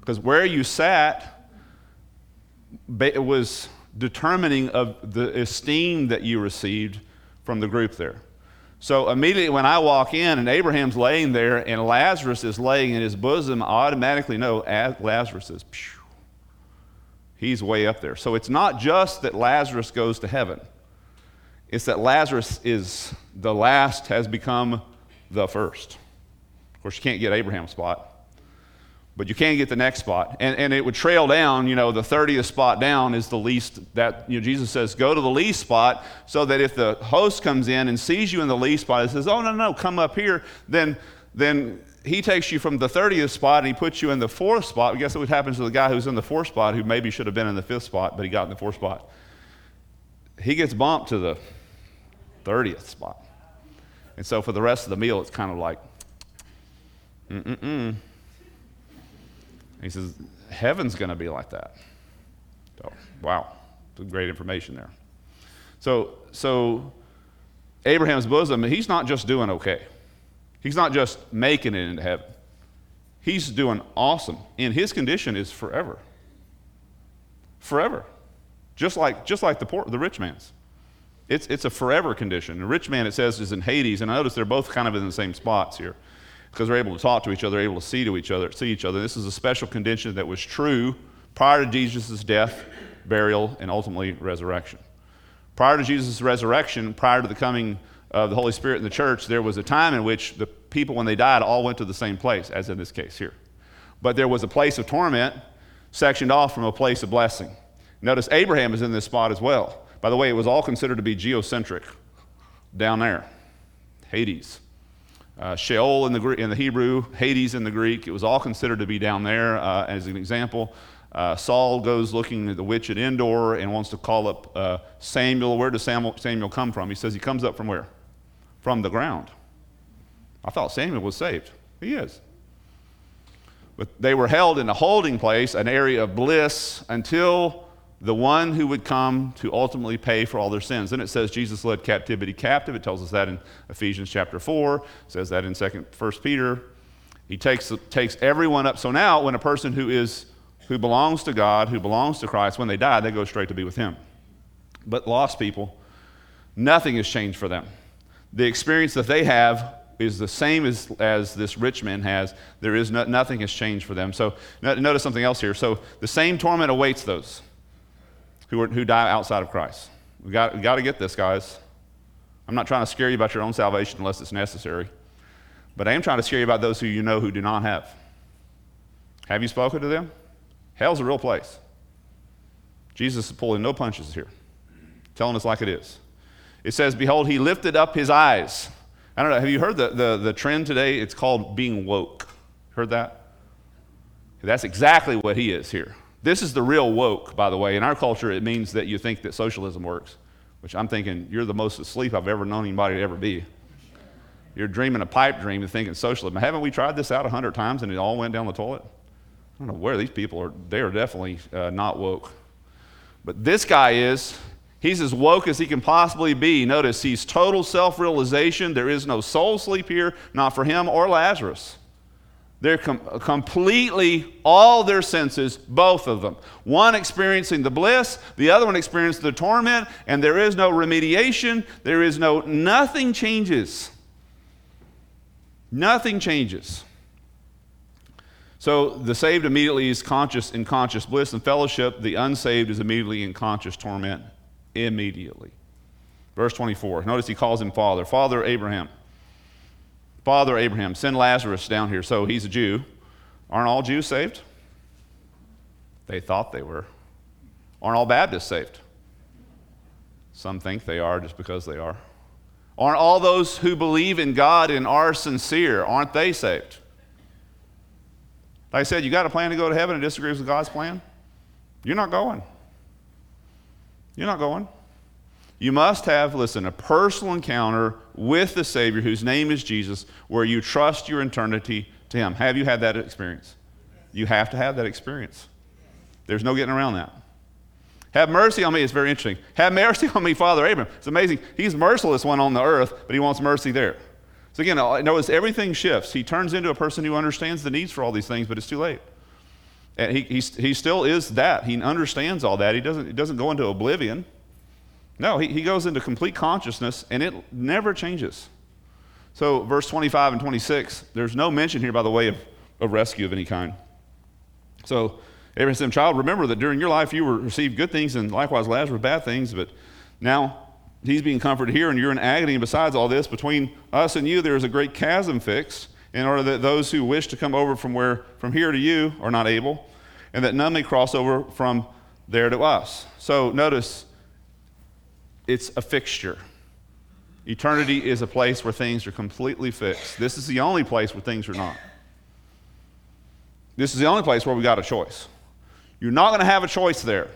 Because where you sat was determining of the esteem that you received from the group there. So immediately when I walk in and Abraham's laying there and Lazarus is laying in his bosom, I automatically know Lazarus is, he's way up there. So it's not just that Lazarus goes to heaven, it's that Lazarus is the last, has become the first. Of course, you can't get Abraham's spot but you can get the next spot. And, and it would trail down, you know, the 30th spot down is the least that, you know, Jesus says, go to the least spot so that if the host comes in and sees you in the least spot and says, oh, no, no, come up here, then, then he takes you from the 30th spot and he puts you in the fourth spot. Guess what happens to the guy who's in the fourth spot who maybe should have been in the fifth spot, but he got in the fourth spot. He gets bumped to the 30th spot. And so for the rest of the meal, it's kind of like, mm-mm-mm. He says, Heaven's going to be like that. So, wow, great information there. So, so Abraham's bosom, he's not just doing okay. He's not just making it into heaven. He's doing awesome. And his condition is forever. Forever. Just like, just like the, poor, the rich man's. It's, it's a forever condition. The rich man, it says, is in Hades. And I notice they're both kind of in the same spots here because they're able to talk to each other, able to see to each other, see each other. This is a special condition that was true prior to Jesus' death, burial, and ultimately resurrection. Prior to Jesus' resurrection, prior to the coming of the Holy Spirit in the church, there was a time in which the people, when they died, all went to the same place, as in this case here. But there was a place of torment sectioned off from a place of blessing. Notice Abraham is in this spot as well. By the way, it was all considered to be geocentric down there, Hades. Uh, Sheol in the, in the Hebrew, Hades in the Greek, it was all considered to be down there. Uh, as an example, uh, Saul goes looking at the witch at Endor and wants to call up uh, Samuel. Where does Samuel, Samuel come from? He says he comes up from where? From the ground. I thought Samuel was saved. He is. But they were held in a holding place, an area of bliss, until the one who would come to ultimately pay for all their sins. Then it says Jesus led captivity captive. It tells us that in Ephesians chapter 4, it says that in 2nd, 1 Peter. He takes, takes everyone up. So now, when a person who is who belongs to God, who belongs to Christ, when they die, they go straight to be with Him. But lost people, nothing has changed for them. The experience that they have is the same as, as this rich man has. There is no, nothing has changed for them. So notice something else here. So the same torment awaits those who, are, who die outside of Christ. We got, we got to get this, guys. I'm not trying to scare you about your own salvation unless it's necessary, but I am trying to scare you about those who you know who do not have. Have you spoken to them? Hell's a real place. Jesus is pulling no punches here, telling us like it is. It says, Behold, he lifted up his eyes. I don't know, have you heard the, the, the trend today? It's called being woke. Heard that? That's exactly what he is here. This is the real woke, by the way. In our culture, it means that you think that socialism works, which I'm thinking you're the most asleep I've ever known anybody to ever be. You're dreaming a pipe dream and thinking socialism. Haven't we tried this out a hundred times and it all went down the toilet? I don't know where these people are. They are definitely uh, not woke. But this guy is. He's as woke as he can possibly be. Notice he's total self realization. There is no soul sleep here, not for him or Lazarus. They're com- completely, all their senses, both of them. One experiencing the bliss, the other one experiencing the torment, and there is no remediation. There is no, nothing changes. Nothing changes. So the saved immediately is conscious in conscious bliss and fellowship. The unsaved is immediately in conscious torment. Immediately. Verse 24. Notice he calls him Father. Father Abraham. Father Abraham, send Lazarus down here. So he's a Jew. Aren't all Jews saved? They thought they were. Aren't all Baptists saved? Some think they are just because they are. Aren't all those who believe in God and are sincere, aren't they saved? Like I said, you got a plan to go to heaven and disagrees with God's plan? You're not going. You're not going. You must have, listen, a personal encounter with the Savior whose name is Jesus, where you trust your eternity to Him. Have you had that experience? You have to have that experience. There's no getting around that. Have mercy on me. It's very interesting. Have mercy on me, Father Abraham. It's amazing. He's merciless one on the earth, but he wants mercy there. So again, notice everything shifts. He turns into a person who understands the needs for all these things, but it's too late. And he, he, he still is that. He understands all that. He doesn't, he doesn't go into oblivion. No, he, he goes into complete consciousness, and it never changes. So, verse 25 and 26, there's no mention here, by the way, of, of rescue of any kind. So, Abraham said, Child, remember that during your life you received good things, and likewise Lazarus bad things, but now he's being comforted here, and you're in agony. And besides all this, between us and you, there is a great chasm fixed, in order that those who wish to come over from where from here to you are not able, and that none may cross over from there to us. So notice, it's a fixture. Eternity is a place where things are completely fixed. This is the only place where things are not. This is the only place where we got a choice. You're not going to have a choice there.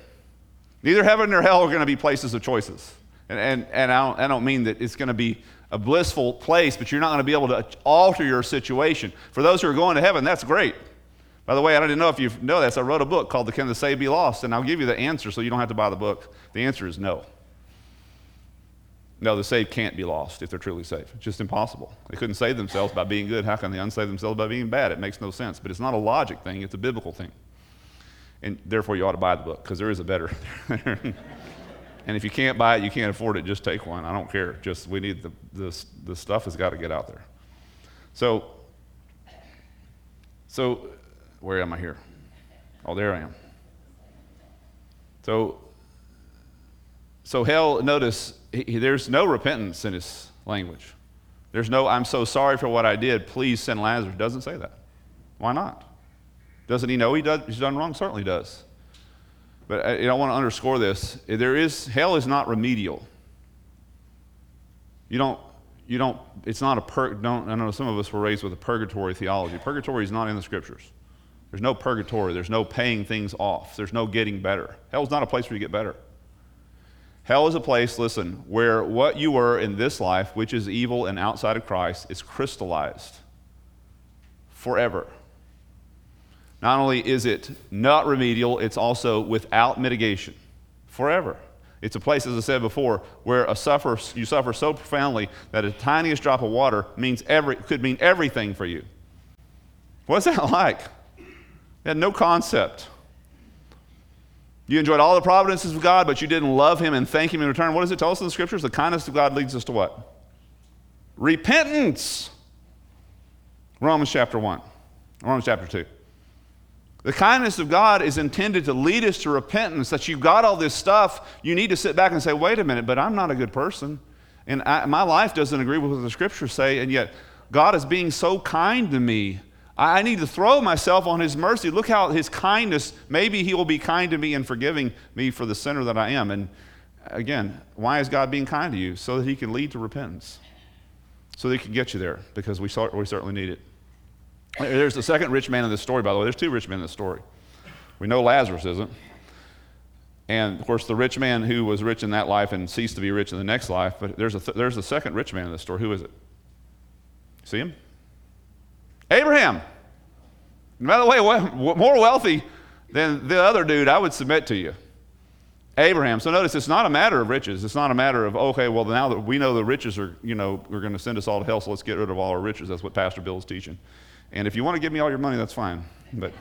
Neither heaven nor hell are going to be places of choices. And, and, and I, don't, I don't mean that it's going to be a blissful place, but you're not going to be able to alter your situation. For those who are going to heaven, that's great. By the way, I didn't even know if you know this. I wrote a book called The Can the Saved Be Lost? And I'll give you the answer so you don't have to buy the book. The answer is no. No, the saved can't be lost if they're truly saved. It's just impossible. They couldn't save themselves by being good. How can they unsave themselves by being bad? It makes no sense. But it's not a logic thing, it's a biblical thing. And therefore, you ought to buy the book because there is a better. And if you can't buy it, you can't afford it, just take one. I don't care. Just we need the, the, the stuff has got to get out there. So, so where am I here? Oh, there I am. So, so hell, notice he, there's no repentance in his language. There's no, I'm so sorry for what I did. Please send Lazarus. Doesn't say that. Why not? Doesn't he know he does, he's done wrong? Certainly does. But uh, I, I want to underscore this. There is, hell is not remedial. You don't, you don't, it's not a, pur, don't, I know some of us were raised with a purgatory theology. Purgatory is not in the scriptures. There's no purgatory. There's no paying things off. There's no getting better. Hell's not a place where you get better. Hell is a place, listen, where what you were in this life, which is evil and outside of Christ, is crystallized forever. Not only is it not remedial, it's also without mitigation forever. It's a place, as I said before, where a suffer, you suffer so profoundly that a tiniest drop of water means every, could mean everything for you. What's that like? You had no concept. You enjoyed all the providences of God, but you didn't love Him and thank Him in return. What does it tell us in the scriptures? The kindness of God leads us to what? Repentance. Romans chapter 1, Romans chapter 2. The kindness of God is intended to lead us to repentance. That you've got all this stuff, you need to sit back and say, wait a minute, but I'm not a good person. And I, my life doesn't agree with what the scriptures say, and yet God is being so kind to me. I need to throw myself on His mercy. Look how His kindness, maybe He will be kind to me and forgiving me for the sinner that I am. And again, why is God being kind to you? So that He can lead to repentance, so that He can get you there, because we, we certainly need it. There's the second rich man in this story, by the way. There's two rich men in this story. We know Lazarus isn't. And of course, the rich man who was rich in that life and ceased to be rich in the next life. But there's a, th- there's a second rich man in this story. Who is it? See him? Abraham. And by the way, more wealthy than the other dude, I would submit to you. Abraham. So notice it's not a matter of riches. It's not a matter of, okay, well, now that we know the riches are, you know, we're going to send us all to hell, so let's get rid of all our riches. That's what Pastor Bill is teaching. And if you want to give me all your money, that's fine. But,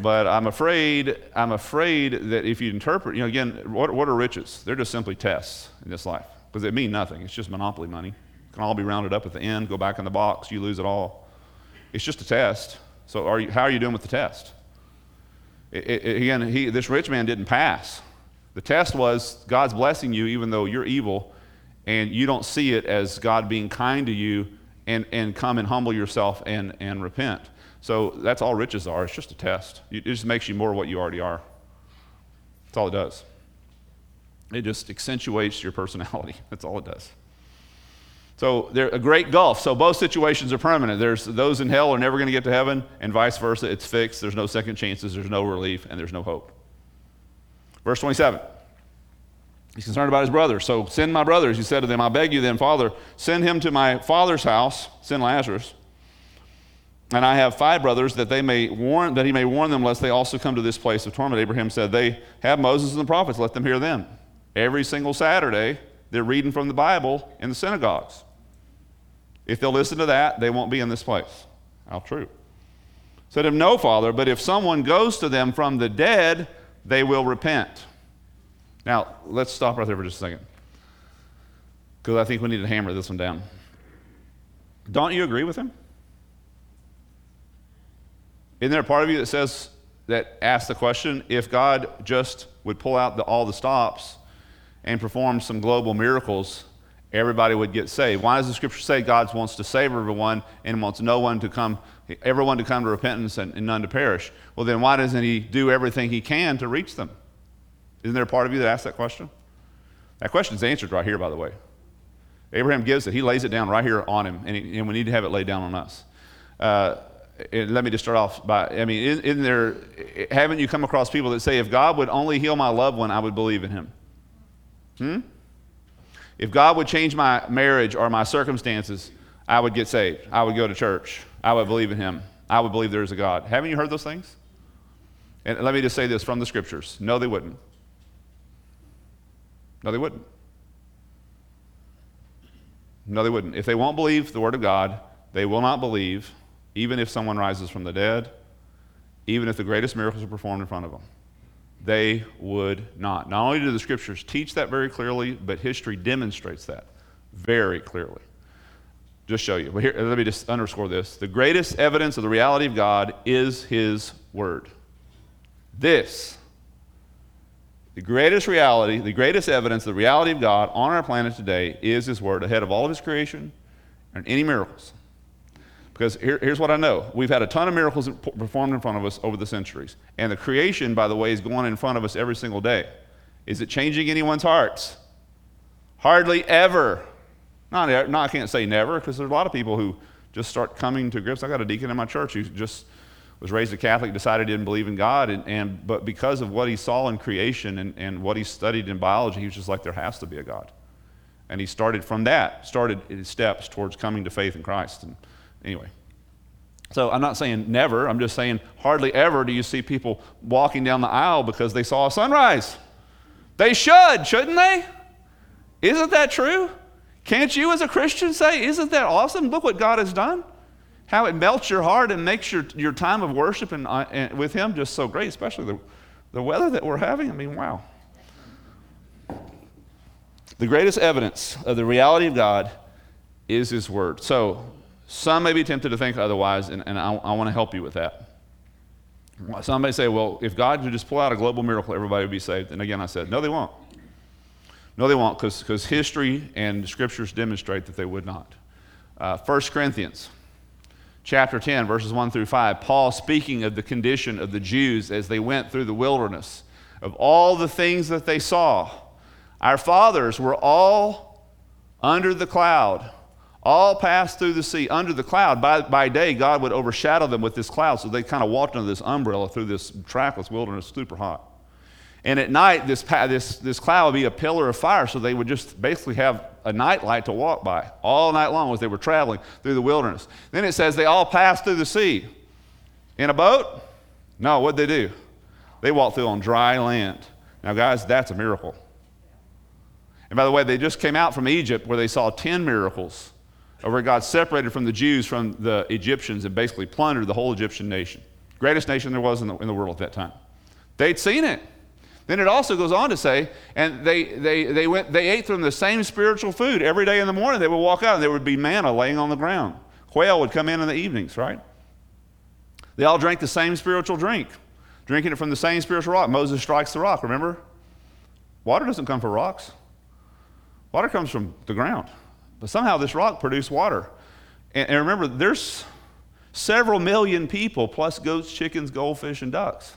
but I'm afraid, I'm afraid that if you interpret, you know, again, what, what are riches? They're just simply tests in this life because they mean nothing. It's just monopoly money. It can all be rounded up at the end, go back in the box, you lose it all. It's just a test. So are you, how are you doing with the test? It, it, again, he, this rich man didn't pass. The test was God's blessing you even though you're evil and you don't see it as God being kind to you and, and come and humble yourself and, and repent. So that's all riches are. It's just a test. It just makes you more what you already are. That's all it does. It just accentuates your personality. That's all it does. So they're a great gulf. So both situations are permanent. There's those in hell are never going to get to heaven, and vice versa. It's fixed. There's no second chances. There's no relief, and there's no hope. Verse 27. He's concerned about his brothers. So send my brothers. He said to them, I beg you then, Father, send him to my father's house, send Lazarus. And I have five brothers that they may warn that he may warn them lest they also come to this place of torment. Abraham said, They have Moses and the prophets, let them hear them. Every single Saturday, they're reading from the Bible in the synagogues. If they'll listen to that, they won't be in this place. How true. Said him, No, Father, but if someone goes to them from the dead, they will repent. Now, let's stop right there for just a second. Because I think we need to hammer this one down. Don't you agree with him? Isn't there a part of you that says, that asks the question if God just would pull out the, all the stops and perform some global miracles, everybody would get saved. Why does the scripture say God wants to save everyone and wants no one to come, everyone to come to repentance and, and none to perish? Well, then why doesn't He do everything He can to reach them? Isn't there a part of you that asks that question? That question is answered right here, by the way. Abraham gives it. He lays it down right here on him, and, he, and we need to have it laid down on us. Uh, let me just start off by I mean, isn't there, haven't you come across people that say, if God would only heal my loved one, I would believe in him? Hmm? If God would change my marriage or my circumstances, I would get saved. I would go to church. I would believe in him. I would believe there is a God. Haven't you heard those things? And let me just say this from the scriptures. No, they wouldn't. No, they wouldn't. No, they wouldn't. If they won't believe the Word of God, they will not believe, even if someone rises from the dead, even if the greatest miracles are performed in front of them. They would not. Not only do the Scriptures teach that very clearly, but history demonstrates that very clearly. Just show you. But here, let me just underscore this. The greatest evidence of the reality of God is His Word. This the greatest reality, the greatest evidence the reality of God on our planet today is His Word ahead of all of His creation and any miracles. Because here, here's what I know we've had a ton of miracles performed in front of us over the centuries. And the creation, by the way, is going in front of us every single day. Is it changing anyone's hearts? Hardly ever. Not, not I can't say never, because there's a lot of people who just start coming to grips. I got a deacon in my church who just was raised a Catholic, decided he didn't believe in God, and, and, but because of what he saw in creation and, and what he studied in biology, he was just like, there has to be a God. And he started from that, started his steps towards coming to faith in Christ. And anyway. So I'm not saying never, I'm just saying hardly ever do you see people walking down the aisle because they saw a sunrise. They should, shouldn't they? Isn't that true? Can't you, as a Christian, say, Isn't that awesome? Look what God has done how it melts your heart and makes your, your time of worship and, uh, and with Him just so great, especially the, the weather that we're having. I mean, wow. The greatest evidence of the reality of God is His Word. So, some may be tempted to think otherwise, and, and I, I want to help you with that. Some may say, well, if God could just pull out a global miracle, everybody would be saved. And again, I said, no, they won't. No, they won't, because history and scriptures demonstrate that they would not. Uh, 1 Corinthians chapter 10, verses 1 through 5, Paul speaking of the condition of the Jews as they went through the wilderness, of all the things that they saw. Our fathers were all under the cloud, all passed through the sea under the cloud. By, by day, God would overshadow them with this cloud, so they kind of walked under this umbrella through this trackless wilderness, super hot. And at night, this, this, this cloud would be a pillar of fire, so they would just basically have a night light to walk by all night long as they were traveling through the wilderness. Then it says they all passed through the sea. In a boat? No, what'd they do? They walked through on dry land. Now, guys, that's a miracle. And by the way, they just came out from Egypt where they saw 10 miracles, where God separated from the Jews from the Egyptians and basically plundered the whole Egyptian nation. Greatest nation there was in the, in the world at that time. They'd seen it. Then it also goes on to say, and they, they, they, went, they ate from the same spiritual food every day in the morning. They would walk out and there would be manna laying on the ground. Quail would come in in the evenings, right? They all drank the same spiritual drink, drinking it from the same spiritual rock. Moses strikes the rock, remember? Water doesn't come from rocks, water comes from the ground. But somehow this rock produced water. And, and remember, there's several million people, plus goats, chickens, goldfish, and ducks.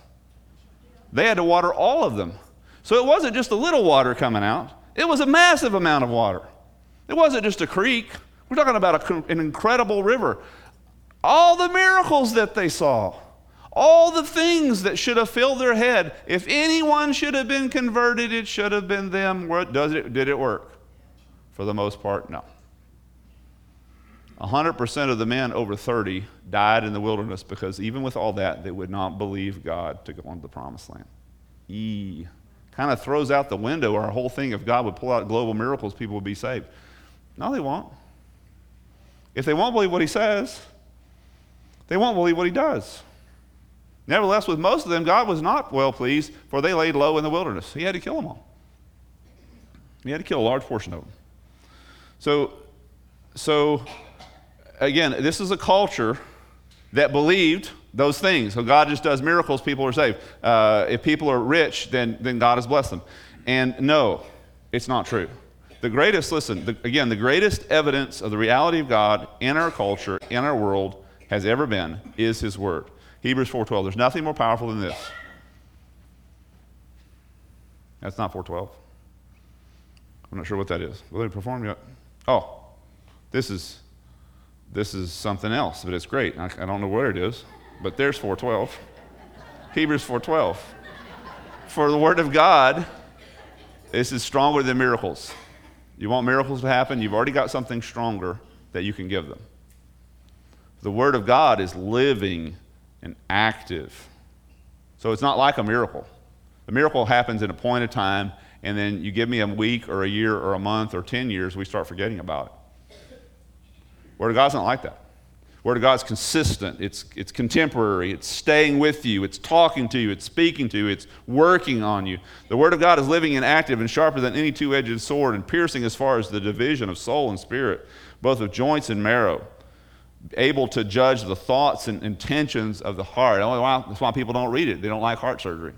They had to water all of them. So it wasn't just a little water coming out, it was a massive amount of water. It wasn't just a creek. We're talking about a, an incredible river. All the miracles that they saw, all the things that should have filled their head. If anyone should have been converted, it should have been them. Did it work? For the most part, no. 100% of the men over 30 died in the wilderness because even with all that, they would not believe God to go into the promised land. E kind of throws out the window our whole thing if God would pull out global miracles, people would be saved. No, they won't. If they won't believe what he says, they won't believe what he does. Nevertheless, with most of them, God was not well pleased, for they laid low in the wilderness. He had to kill them all. He had to kill a large portion of them. So, so again, this is a culture that believed those things. So God just does miracles, people are saved. Uh, if people are rich, then, then God has blessed them. And no, it's not true. The greatest, listen, the, again, the greatest evidence of the reality of God in our culture, in our world, has ever been is His Word. Hebrews 4.12. There's nothing more powerful than this. That's not 412. I'm not sure what that is. Will they perform yet? Oh, this is this is something else, but it's great. I, I don't know where it is, but there's 412. Hebrews 412. For the word of God, this is stronger than miracles. You want miracles to happen, you've already got something stronger that you can give them. The word of God is living and active. So it's not like a miracle. The miracle happens in a point of time, and then you give me a week or a year or a month or 10 years, we start forgetting about it. Word of God's not like that. Word of God's consistent, it's, it's contemporary, it's staying with you, it's talking to you, it's speaking to you, it's working on you. The Word of God is living and active and sharper than any two edged sword and piercing as far as the division of soul and spirit, both of joints and marrow, able to judge the thoughts and intentions of the heart. That's why people don't read it, they don't like heart surgery.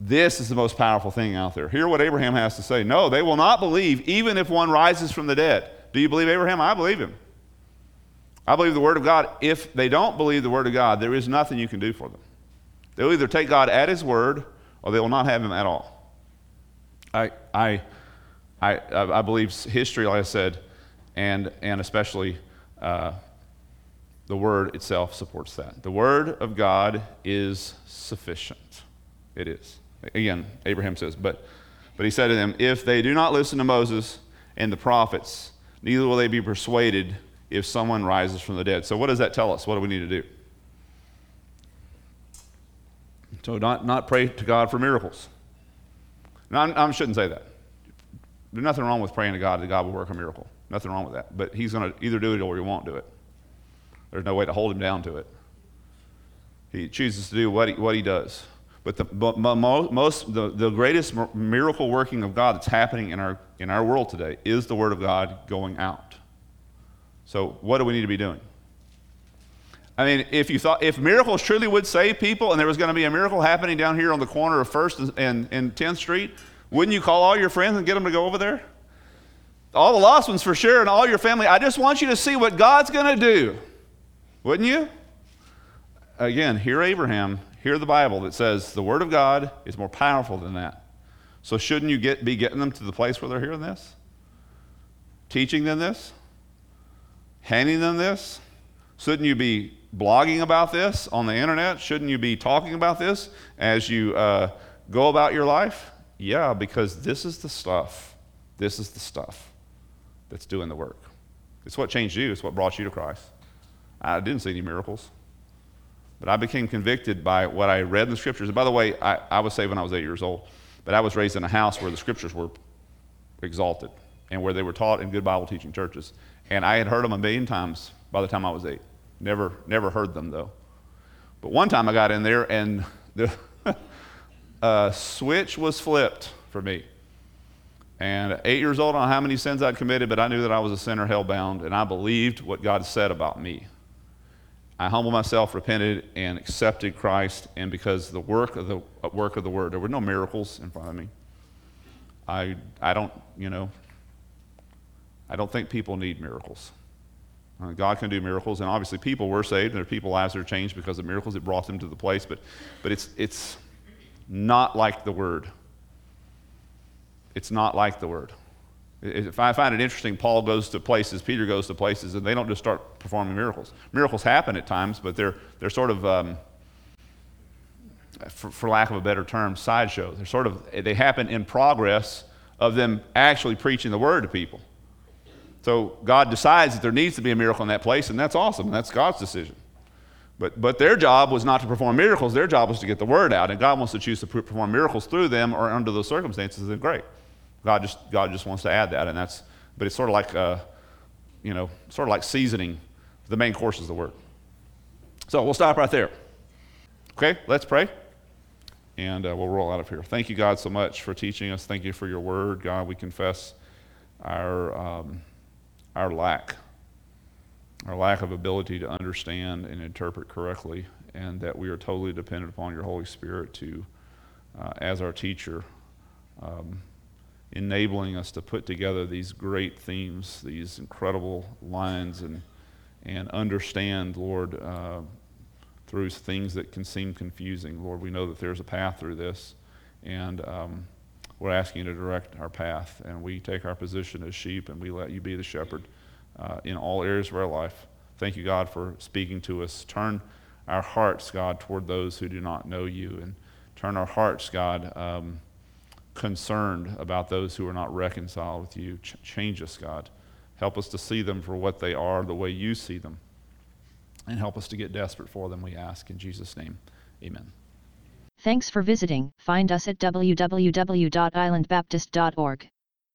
This is the most powerful thing out there. Hear what Abraham has to say. No, they will not believe, even if one rises from the dead. Do you believe Abraham? I believe him. I believe the Word of God. If they don't believe the Word of God, there is nothing you can do for them. They'll either take God at His Word or they will not have Him at all. I, I, I, I believe history, like I said, and, and especially uh, the Word itself supports that. The Word of God is sufficient. It is. Again, Abraham says, but, but he said to them, If they do not listen to Moses and the prophets, neither will they be persuaded if someone rises from the dead. So, what does that tell us? What do we need to do? So, not, not pray to God for miracles. No, I shouldn't say that. There's nothing wrong with praying to God that God will work a miracle. Nothing wrong with that. But He's going to either do it or He won't do it. There's no way to hold Him down to it. He chooses to do what He, what he does. But the but most, the, the greatest miracle working of God that's happening in our, in our world today is the Word of God going out. So, what do we need to be doing? I mean, if you thought if miracles truly would save people, and there was going to be a miracle happening down here on the corner of First and, and, and 10th Street, wouldn't you call all your friends and get them to go over there? All the lost ones for sure, and all your family. I just want you to see what God's going to do, wouldn't you? Again, hear Abraham, hear the Bible that says the Word of God is more powerful than that. So shouldn't you get, be getting them to the place where they're hearing this? Teaching them this? handing them this? Shouldn't you be blogging about this on the internet? Shouldn't you be talking about this as you uh, go about your life? Yeah, because this is the stuff. This is the stuff that's doing the work. It's what changed you, it's what brought you to Christ. I didn't see any miracles. But I became convicted by what I read in the scriptures. And by the way, I, I was saved when I was eight years old. But I was raised in a house where the scriptures were exalted and where they were taught in good Bible teaching churches. And I had heard them a million times by the time I was eight. Never, never heard them though. But one time I got in there and the switch was flipped for me. And eight years old, I don't know how many sins I'd committed, but I knew that I was a sinner hell bound, and I believed what God said about me. I humbled myself, repented, and accepted Christ. And because the work of the work of the Word, there were no miracles in front of me. I, I don't, you know, I don't think people need miracles. Uh, God can do miracles, and obviously people were saved, and there are people lives are changed because of miracles. It brought them to the place, but, but it's, it's not like the Word. It's not like the Word. If I find it interesting, Paul goes to places, Peter goes to places, and they don't just start performing miracles. Miracles happen at times, but they're, they're sort of, um, for, for lack of a better term, sideshows. They're sort of, they happen in progress of them actually preaching the word to people. So God decides that there needs to be a miracle in that place, and that's awesome. That's God's decision. But, but their job was not to perform miracles. Their job was to get the word out. And God wants to choose to perform miracles through them or under those circumstances, then great. God just, God just wants to add that. And that's, but it's sort of like uh, you know, sort of like seasoning the main course of the word. So we'll stop right there. Okay, let's pray. And uh, we'll roll out of here. Thank you, God, so much for teaching us. Thank you for your word. God, we confess our, um, our lack, our lack of ability to understand and interpret correctly, and that we are totally dependent upon your Holy Spirit to, uh, as our teacher, um, enabling us to put together these great themes, these incredible lines, and, and understand, Lord, uh, through things that can seem confusing. Lord, we know that there's a path through this, and um, we're asking you to direct our path. And we take our position as sheep, and we let you be the shepherd uh, in all areas of our life. Thank you, God, for speaking to us. Turn our hearts, God, toward those who do not know you, and turn our hearts, God. Um, concerned about those who are not reconciled with you. Ch- change us, God. Help us to see them for what they are, the way you see them. And help us to get desperate for them, we ask. In Jesus' name, amen. Thanks for visiting. Find us at www.islandbaptist.org.